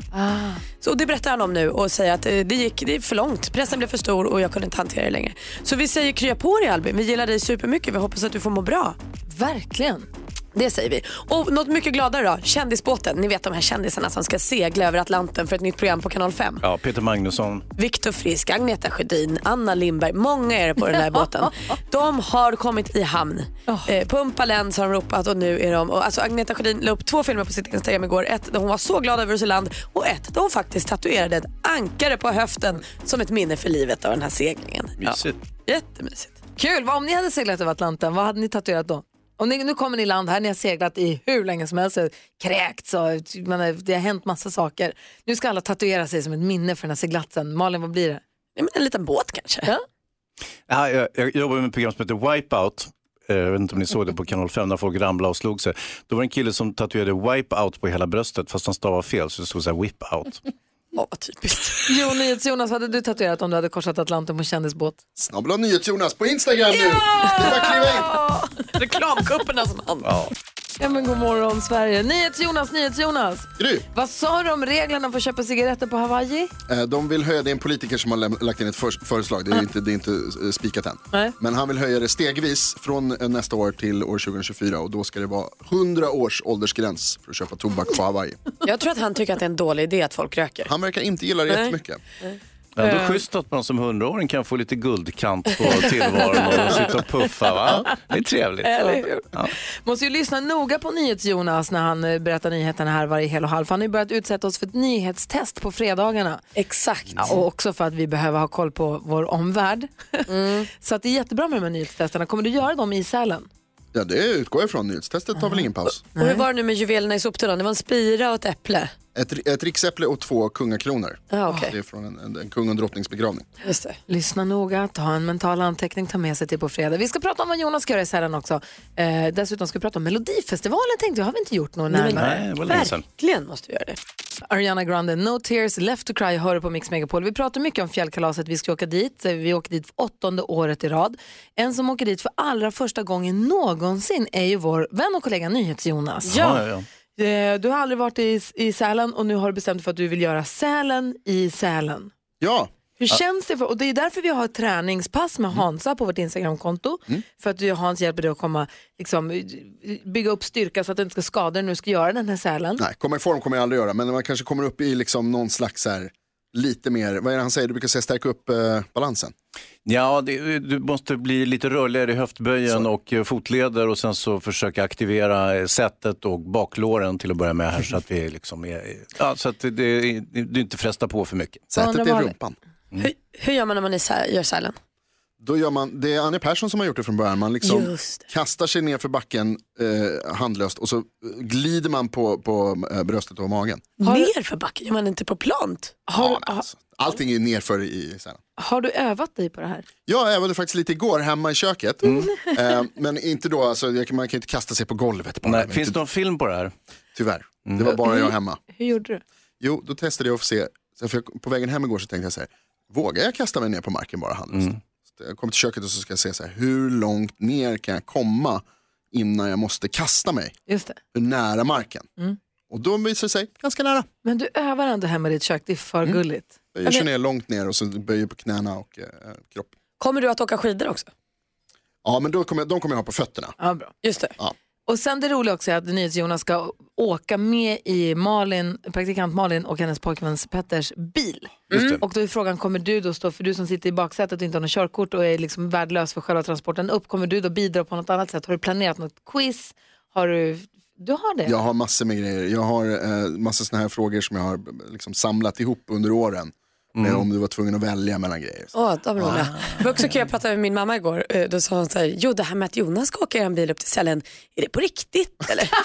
Speaker 4: Så det berättar han om nu och säger att eh, det gick det är för långt. Pressen blev för stor och jag jag kunde inte hantera det längre. Så vi säger krya på dig Albin. Vi gillar dig supermycket. Vi hoppas att du får må bra.
Speaker 3: Verkligen.
Speaker 4: Det säger vi. Och något mycket gladare då. Kändisbåten. Ni vet de här kändisarna som ska segla över Atlanten för ett nytt program på kanal 5.
Speaker 5: Ja, Peter Magnusson.
Speaker 4: Viktor Frisk, Agneta Sjödin, Anna Lindberg. Många är det på den här båten. <laughs> De har kommit i hamn. Eh, pumpa läns har de ropat och nu är de... Och alltså Agneta Sjödin la upp två filmer på sitt Instagram igår. Ett där hon var så glad över att se land och ett där hon faktiskt tatuerade ett ankare på höften som ett minne för livet av den här seglingen.
Speaker 5: Mysigt.
Speaker 4: Ja, jättemysigt.
Speaker 3: Kul, vad om ni hade seglat över Atlanten, vad hade ni tatuerat då? Om ni, nu kommer ni i land här, ni har seglat i hur länge som helst, kräkts och men, det har hänt massa saker. Nu ska alla tatuera sig som ett minne för den här seglatsen. Malin, vad blir det?
Speaker 4: Ja, men en liten båt kanske?
Speaker 3: Ja.
Speaker 5: Ja, jag, jag jobbar med ett program som heter Wipeout. Eh, Jag vet inte om ni såg det på kanal 5 när folk ramlade och slog sig. Då var det en kille som tatuerade Wipeout på hela bröstet fast han stavade fel så det stod så här Whip Out.
Speaker 4: Åh, vad typiskt.
Speaker 3: Jo, Jonas, vad hade du tatuerat om du hade korsat Atlanten på en kändisbåt?
Speaker 9: Snabbla NyhetsJonas på Instagram nu. Det är bara att kliva in. <laughs>
Speaker 4: Reklamkuppernas man.
Speaker 5: Ja.
Speaker 3: Ja men god morgon Sverige. NyhetsJonas, NyhetsJonas.
Speaker 9: Gry.
Speaker 3: Vad sa du om reglerna för att köpa cigaretter på Hawaii?
Speaker 9: Eh, De vill höja, det är en politiker som har lagt in ett för- förslag, det är inte, det är inte eh, spikat än.
Speaker 3: Nej.
Speaker 9: Men han vill höja det stegvis från eh, nästa år till år 2024 och då ska det vara 100 års åldersgräns för att köpa tobak på Hawaii.
Speaker 4: Jag tror att han tycker att det är en dålig idé att folk röker.
Speaker 9: Han verkar inte gilla det
Speaker 4: Nej.
Speaker 9: jättemycket.
Speaker 5: Ändå
Speaker 3: Eh.
Speaker 5: schysst att man som hundraåring kan få lite guldkant på tillvaron och <laughs> sitta och puffa. Va? Det är trevligt.
Speaker 3: Eller hur?
Speaker 5: Ja.
Speaker 3: Måste ju lyssna noga på NyhetsJonas när han eh, berättar nyheterna här varje hel och halv. Han har ju börjat utsätta oss för ett nyhetstest på fredagarna.
Speaker 4: Exakt.
Speaker 3: Ja, och också för att vi behöver ha koll på vår omvärld. <laughs> Så att det är jättebra med de här nyhetstesterna. Kommer du göra dem i Sälen?
Speaker 9: Ja, det utgår jag ifrån. Nyhetstestet tar väl ingen paus.
Speaker 4: Och hur var det nu med juvelerna i soptunnan? Det var en spira och ett äpple.
Speaker 9: Ett, ett riksäpple och två kungakronor.
Speaker 4: Ja, okej.
Speaker 9: Det är från en, en, en kung och drottnings begravning.
Speaker 4: Just det.
Speaker 3: Lyssna noga, ta en mental anteckning, ta med sig till på fredag. Vi ska prata om vad Jonas ska göra i Sälen också. Eh, dessutom ska vi prata om Melodifestivalen tänkte jag, har vi inte gjort något
Speaker 4: Nej, men
Speaker 3: närmare.
Speaker 5: Nej, sedan.
Speaker 4: Verkligen måste vi göra det.
Speaker 3: Ariana Grande, No Tears Left to Cry hör på Mix Megapol. Vi pratar mycket om fjällkalaset, vi ska åka dit. Vi åker dit för åttonde året i rad. En som åker dit för allra första gången någonsin är ju vår vän och kollega NyhetsJonas.
Speaker 5: Ja, ja, ja.
Speaker 3: Eh, Du har aldrig varit i, i Sälen och nu har du bestämt dig för att du vill göra Sälen i Sälen.
Speaker 9: Ja,
Speaker 3: Hur känns det? För, och det är därför vi har ett träningspass med Hansa på vårt Instagramkonto. För att Hans hjälper dig att komma, liksom, bygga upp styrka så att du inte ska skada dig när du ska göra den här Sälen.
Speaker 9: nej, komma i form kommer jag aldrig göra. Men man kanske kommer upp i liksom någon slags så här, lite mer, vad är det han säger, du brukar säga stärka upp eh, balansen.
Speaker 5: Ja, det, du måste bli lite rörligare i höftböjen och eh, fotleder och sen så försöka aktivera eh, sättet och baklåren till att börja med här så att vi liksom är, ja, så att det, det, du inte frestar på för mycket.
Speaker 9: Sätet är rumpan.
Speaker 4: Hur, hur gör man när man är gör sälen?
Speaker 9: Då gör man, det är Anja Persson som har gjort det från början. Man liksom kastar sig ner för backen eh, handlöst och så eh, glider man på, på eh, bröstet och magen.
Speaker 4: Ner för backen, gör man inte på plant?
Speaker 3: Har,
Speaker 9: Ja, alltså, allting är nerför i Sälen.
Speaker 3: har du övat dig på det här?
Speaker 9: Jag övade faktiskt lite igår hemma i köket. Eh, men inte då, alltså, man kan ju inte kasta sig på golvet. Bara,
Speaker 5: Nej, finns
Speaker 9: inte,
Speaker 5: det någon film på det här?
Speaker 9: Tyvärr, det var bara jag hemma.
Speaker 3: Hur gjorde du?
Speaker 9: Jo, då testade jag att se, så för på vägen hem igår så tänkte jag så här, vågar jag kasta mig ner på marken bara handlöst? Så Jag kommer till köket och så ska jag se så här, hur långt ner kan jag komma innan jag måste kasta mig?
Speaker 3: Just det.
Speaker 9: Hur nära marken? Och då visar det sig ganska nära.
Speaker 3: Men du övar ändå hemma i ditt kök, det är för gulligt.
Speaker 9: Jag kör ner långt ner och så böjer på knäna och eh, kropp.
Speaker 4: Kommer du att åka skidor också?
Speaker 9: Ja, men då kommer, jag- de kommer jag ha på fötterna.
Speaker 3: Ja, bra.
Speaker 4: Just det.
Speaker 9: Ja.
Speaker 3: Och sen det roliga också är att NyhetsJonas ska åka med i Malin, praktikant Malin och hennes pojkväns Petters bil.
Speaker 5: Det.
Speaker 3: Och då är frågan, kommer du då stå, för du som sitter i baksätet och inte har något körkort och är liksom värdelös för själva transporten upp, kommer du då bidra på något annat sätt? Har du planerat något quiz? Har du, du har det?
Speaker 9: Jag har massor med grejer. Jag har eh, massor sådana här frågor som jag har liksom samlat ihop under åren.
Speaker 5: Mm.
Speaker 9: Eh, om du var tvungen att välja mellan grejer.
Speaker 4: Åh, de var roliga. Det var också kul, jag pratade med min mamma igår. Eh, Då sa hon så här, jo det här med att Jonas ska åka i en bil upp till Sälen, är det på riktigt eller? <laughs>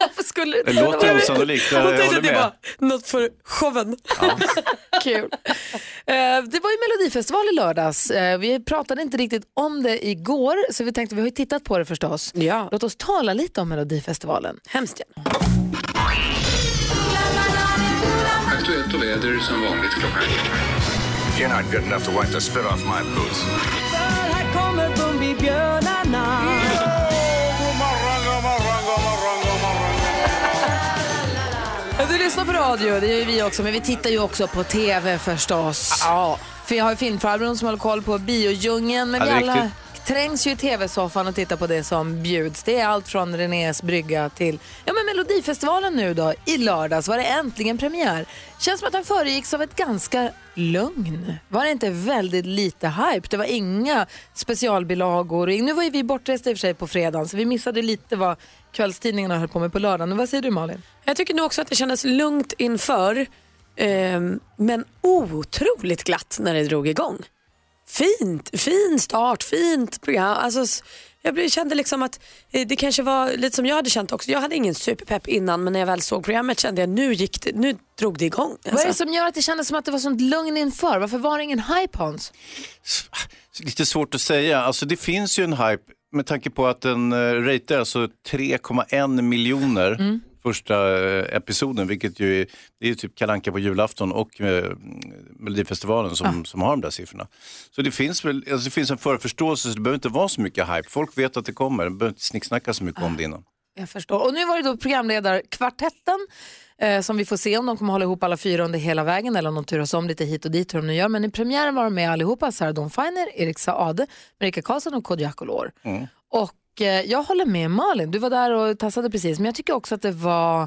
Speaker 3: Varför skulle
Speaker 5: Det låter osannolikt, jag håller
Speaker 4: att det
Speaker 5: med.
Speaker 4: var något för showen. <laughs>
Speaker 3: Kul. Eh, det var ju Melodifestival i lördags. Vi pratade inte riktigt om det igår, så vi tänkte, vi har ju tittat på det förstås.
Speaker 4: Ja.
Speaker 3: Låt oss tala lite om Melodifestivalen.
Speaker 4: Hemskt gärna.
Speaker 22: Aktuellt och väder som vanligt klockan
Speaker 23: You're not good enough to wipe the spit off my boots.
Speaker 24: Här kommer Bumbibjörnarna.
Speaker 3: Du lyssnar på radio, det gör ju vi också, men vi tittar ju också på TV förstås. Ja. För jag har ju filmfarbrorn som håller koll på biodjungeln, men
Speaker 5: Ja,
Speaker 3: vi alla
Speaker 5: riktigt
Speaker 3: trängs ju i TV-soffan och tittar på det som bjuds. Det är allt från Renés brygga till ja, men Melodifestivalen nu då. I lördags var det äntligen premiär. Känns som att den föregicks av ett ganska lugn. Var det inte väldigt lite hype? Det var inga specialbilagor. Nu var ju vi bortresta i och för sig på fredagen, så vi missade lite vad kvällstidningarna höll på med på lördagen. Men vad säger du Malin?
Speaker 4: Jag tycker nog också att det kändes lugnt inför, Eh, men otroligt glatt när det drog igång. Fint, fin start, fint program. Alltså, jag kände liksom att eh, det kanske var lite som jag hade känt också. Jag hade ingen superpepp innan men när jag väl såg programmet kände jag nu, gick det, nu drog det igång.
Speaker 3: Vad är det
Speaker 4: Alltså.
Speaker 3: som gör att det kändes som att det var sånt lugn inför? Varför var det ingen hype Hans?
Speaker 5: Lite svårt att säga. Alltså det finns ju en hype med tanke på att den uh, ratear alltså 3,1 miljoner
Speaker 3: Mm.
Speaker 5: Första eh, episoden, vilket ju är, det är ju typ Kalanka på julafton och uh, Melodifestivalen som, som har de där siffrorna. Så det finns väl, alltså det finns en förförståelse, så det behöver inte vara så mycket hype. Folk vet att det kommer, de behöver inte snicksnacka så mycket om det innan.
Speaker 3: Jag förstår. Och nu var det då programledarkvartetten eh, som vi får se om de kommer hålla ihop alla fyra under hela vägen eller om de turas om lite hit och dit hur de nu gör. Men i premiären var de med allihopa, Sarah Dawn Finer, Erik Saade, Marika Karlsson och Kodjo Akolor.
Speaker 5: Mm.
Speaker 3: Och eh, jag håller med Malin, du var där och tassade precis, men jag tycker också att det var,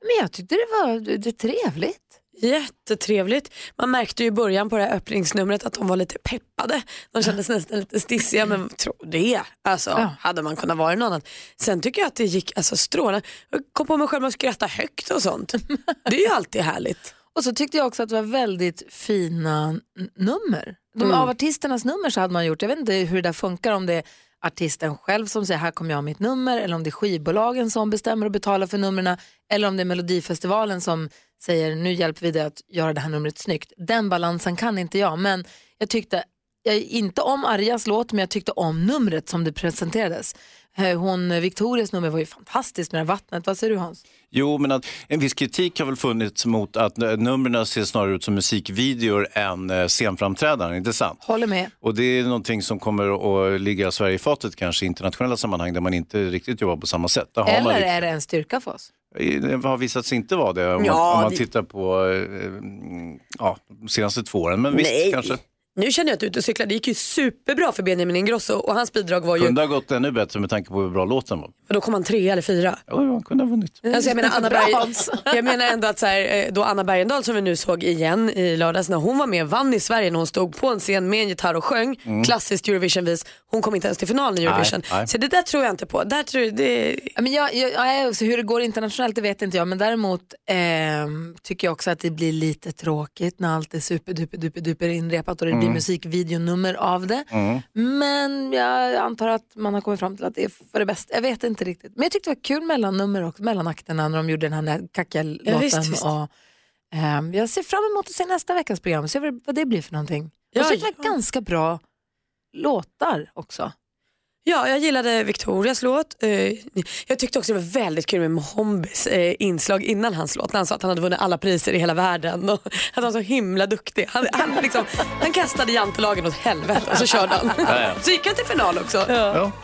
Speaker 3: men jag tyckte det var det trevligt.
Speaker 4: Jättetrevligt. Man märkte ju i början på det här öppningsnumret att de var lite peppade. De kändes nästan lite stissiga men tro det. Alltså, Hade man kunnat vara någon annan. Sen tycker jag att det gick alltså, strålande. Jag kom på mig själv att skratta högt och sånt. <laughs> Det är ju alltid härligt.
Speaker 3: Och så tyckte jag också att det var väldigt fina nummer. De,
Speaker 4: Mm.
Speaker 3: Av artisternas nummer så hade man gjort, jag vet inte hur det där funkar, om det artisten själv som säger här kommer jag ha mitt nummer eller om det är skivbolagen som bestämmer och betalar för numren eller om det är Melodifestivalen som säger nu hjälper vi dig att göra det här numret snyggt. Den balansen kan inte jag men jag tyckte jag, inte om Arjas låt men jag tyckte om numret som det presenterades. Eh, Hon, Victorias nummer var ju fantastiskt med det här vattnet. Vad säger du Hans?
Speaker 5: Jo, men att en viss kritik har väl funnits mot att eh, numren ser snarare ut som musikvideor än eh, scenframträdanden, inte sant?
Speaker 3: Håller med.
Speaker 5: Och det är någonting som kommer att ligga Sverige i fatet kanske i internationella sammanhang där man inte riktigt jobbar på samma sätt. Där
Speaker 3: Eller
Speaker 5: liksom-
Speaker 3: är det en styrka för oss?
Speaker 5: Det har visat sig inte vara det om,
Speaker 4: Ja,
Speaker 5: man, om man
Speaker 4: det-
Speaker 5: tittar på eh, ja, de senaste två åren. Men visst,
Speaker 4: Nej.
Speaker 5: kanske.
Speaker 4: Nu känner jag att du är ute och cyklar. Det gick ju superbra för Benjamin Ingrosso och hans bidrag var ju,
Speaker 5: Kunde ha gått ännu bättre med tanke på hur bra låten var.
Speaker 4: och då kom han tre eller fyra.
Speaker 5: Ja, han kunde ha vunnit.
Speaker 4: Alltså jag, menar Anna Berg,
Speaker 3: Hans. <laughs>
Speaker 4: jag menar ändå att så här, eh, då Anna Bergendahl som vi nu såg igen i lördags när hon var med vann i Sverige när hon stod på en scen med en gitarr och sjöng
Speaker 3: Mm.
Speaker 4: klassiskt Eurovisionvis. Hon kom inte ens till finalen i
Speaker 3: Nej,
Speaker 4: Eurovision.
Speaker 3: nej.
Speaker 4: Så det där tror jag inte på. Där tror jag, det...
Speaker 3: Men jag, jag, jag, alltså hur det går internationellt det vet inte jag men däremot ehm, tycker jag också att det blir lite tråkigt när allt är superduper duper duper inrepat och det blir
Speaker 5: Mm.
Speaker 3: musikvideonummer av det. Men jag antar att man har kommit fram till att det är för det bästa. Jag vet inte riktigt. Men jag tyckte det var kul mellannummer också, mellanakterna när de gjorde den här kackiga
Speaker 4: Ja, visst.
Speaker 3: Och, ehm, jag ser fram emot att se nästa veckas program och se vad, det blir för någonting.
Speaker 4: Ja,
Speaker 3: och så tyckte jag ganska bra låtar också.
Speaker 4: Ja, jag gillade Victorias låt. Eh, Jag tyckte också det var väldigt kul med Mohombis eh, inslag innan hans låt. När han sa att han hade vunnit alla priser i hela världen och att han var så himla duktig. Han, han, liksom, han kastade jantelagen åt helvete och så körde han.
Speaker 3: Ja, ja.
Speaker 4: Så gick han till final också.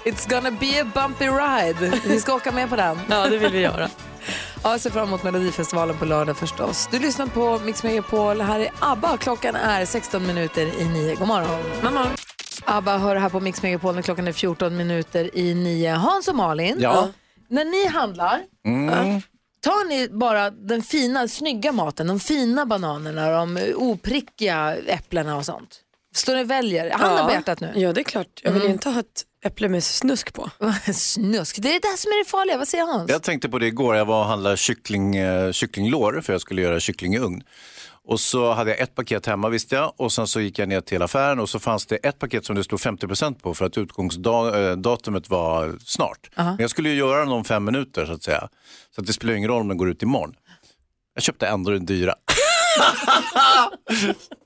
Speaker 3: It's gonna be a bumpy ride. Vi ska åka med på den.
Speaker 4: Ja, det vill vi göra.
Speaker 3: Ja, jag ser fram emot Melodifestivalen på lördag förstås. Du lyssnar på Mix Megapol. Här är ABBA. Klockan är 16 minuter i nio. God morgon.
Speaker 4: Mamma.
Speaker 3: ABBA hör här på Mix Megapol när klockan är 14 minuter i nio. Hans och Malin,
Speaker 5: Ja.
Speaker 3: när ni handlar,
Speaker 5: Mm.
Speaker 3: tar ni bara den fina, snygga maten, de fina bananerna, de oprickiga äpplena och sånt? Står ni och väljer? Handen på hjärtat nu.
Speaker 4: Ja, det är klart. Jag vill
Speaker 3: Mm.
Speaker 4: inte ha ett äpple med snusk på. <laughs>
Speaker 3: snusk, det är det som är det farliga. Vad säger Hans?
Speaker 5: Jag tänkte på det igår, jag var och handlade kyckling, eh, kycklinglår för jag skulle göra kyckling i ugn. Och så hade jag ett paket hemma visste jag och sen så gick jag ner till affären och så fanns det ett paket som det stod 50% på för att utgångsdatumet var snart.
Speaker 3: Aha.
Speaker 5: Men jag skulle ju göra den om fem minuter så att säga. Så att det spelar ingen roll om den går ut imorgon. Jag köpte ändå den dyra. <laughs>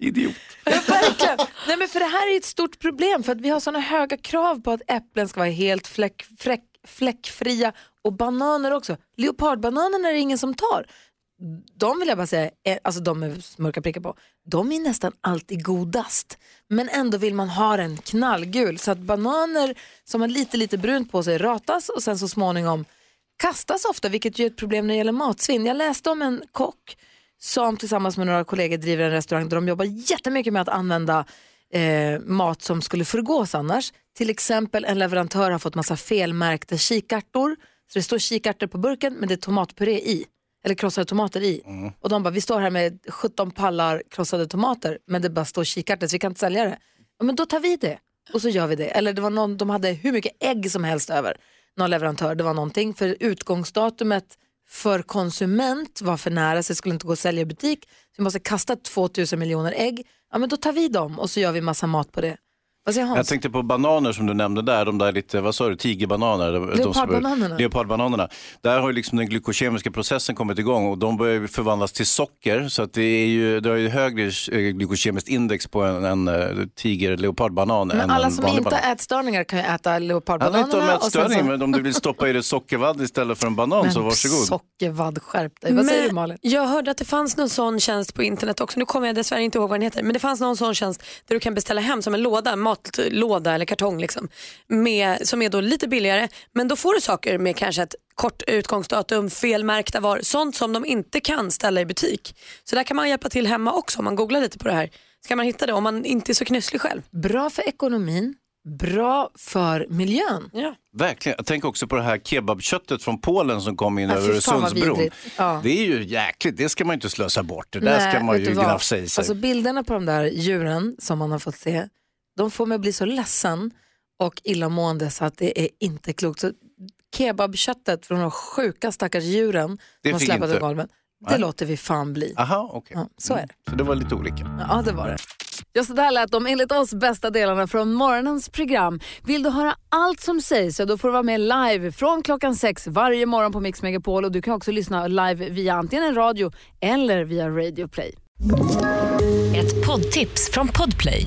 Speaker 5: Idiot.
Speaker 3: Verkligen. Nej, men för det här är ett stort problem för att vi har sådana höga krav på att äpplen ska vara helt fläck, fläck, fläckfria och bananer också. Leopardbananerna är det ingen som tar. De vill jag bara säga, är, alltså de med mörka prickar på, de är nästan alltid godast. Men ändå vill man ha den knallgul så att bananer som har lite lite brunt på sig ratas och sen så småningom kastas ofta vilket ju är ett problem när det gäller matsvinn. Jag läste om en kock som tillsammans med några kollegor driver en restaurang där de jobbar jättemycket med att använda eh, mat som skulle förgås annars. Till exempel en leverantör har fått massa felmärkta kikärtor. Så det står kikärtor på burken men det är tomatpuré i. Eller krossade tomater i. Och de bara, vi står här med 17 pallar krossade tomater men det bara står kikärtor så vi kan inte sälja det. Ja, men då tar vi det och så gör vi det. Eller det var någon, de hade hur mycket ägg som helst över. Någon leverantör, det var någonting. För utgångsdatumet för konsument var för nära så det skulle inte gå att sälja i butik. Så vi måste kasta 2000 miljoner ägg. Ja men då tar vi dem och så gör vi massa mat på det. Vad säger Hans?
Speaker 5: Jag tänkte på bananer som du nämnde där, de där lite, vad sa du, tigerbananer?
Speaker 3: Leopardbananerna.
Speaker 5: Leopardbananerna. Där har ju liksom den glykokemiska processen kommit igång och de börjar ju förvandlas till socker så att det, är ju, det har ju högre eh, glykokemiskt index på en, en, eh, tiger leopardbanan än
Speaker 3: Men alla
Speaker 5: en
Speaker 3: som inte
Speaker 5: banan.
Speaker 3: har ätstörningar kan ju äta
Speaker 5: har inte
Speaker 3: leopardbananerna.
Speaker 5: om
Speaker 3: och sen
Speaker 5: ätstörning,
Speaker 3: så-
Speaker 5: men om du vill stoppa i det sockervadd istället för en banan så
Speaker 3: Men
Speaker 5: varsågod.
Speaker 3: Sockervadd, skärp dig. Vad säger
Speaker 4: Men
Speaker 3: du Malin?
Speaker 4: Jag hörde att det fanns någon sån tjänst på internet också. Nu kommer jag dessvärre inte ihåg vad den heter. Men det fanns någon sån tjänst där du kan beställa hem som en låda, matlåda eller kartong liksom. Med, som är då lite billigare. Men då får du saker med kanske ett kort utgångsdatum, felmärkta varor. Sånt som de inte kan ställa i butik. Så där kan man hjälpa till hemma också om man googlar lite på det här. Så kan man hitta det om man inte är så knusslig själv.
Speaker 3: Bra för ekonomin, bra för miljön.
Speaker 4: Ja.
Speaker 5: Verkligen. Jag tänker också på det här kebabköttet från Polen som kom in
Speaker 3: Ja,
Speaker 5: över Öresundsbron.
Speaker 3: Ja.
Speaker 5: Det är ju jäkligt, det ska man ju inte slösa bort. Det där
Speaker 3: Nej,
Speaker 5: ska man ju gnafsa i sig.
Speaker 3: Alltså bilderna på de där djuren som man har fått se, de får mig att bli så ledsen och illamående så att det är inte klokt. Så kebabköttet från de sjuka stackars djuren
Speaker 5: Det
Speaker 3: som har släpat i golven, det
Speaker 5: Nej.
Speaker 3: låter vi fan bli.
Speaker 5: Aha, okej.
Speaker 3: Ja, så är det.
Speaker 5: Så det var lite olika.
Speaker 3: Ja, det var det. Ja, så där lät de enligt oss bästa delarna från morgonens program. Vill du höra allt som sägs så då får du vara med live från klockan sex varje morgon på Mix Megapol och du kan också lyssna live via antingen en radio eller via Radio Play.
Speaker 25: Ett poddtips från Podplay.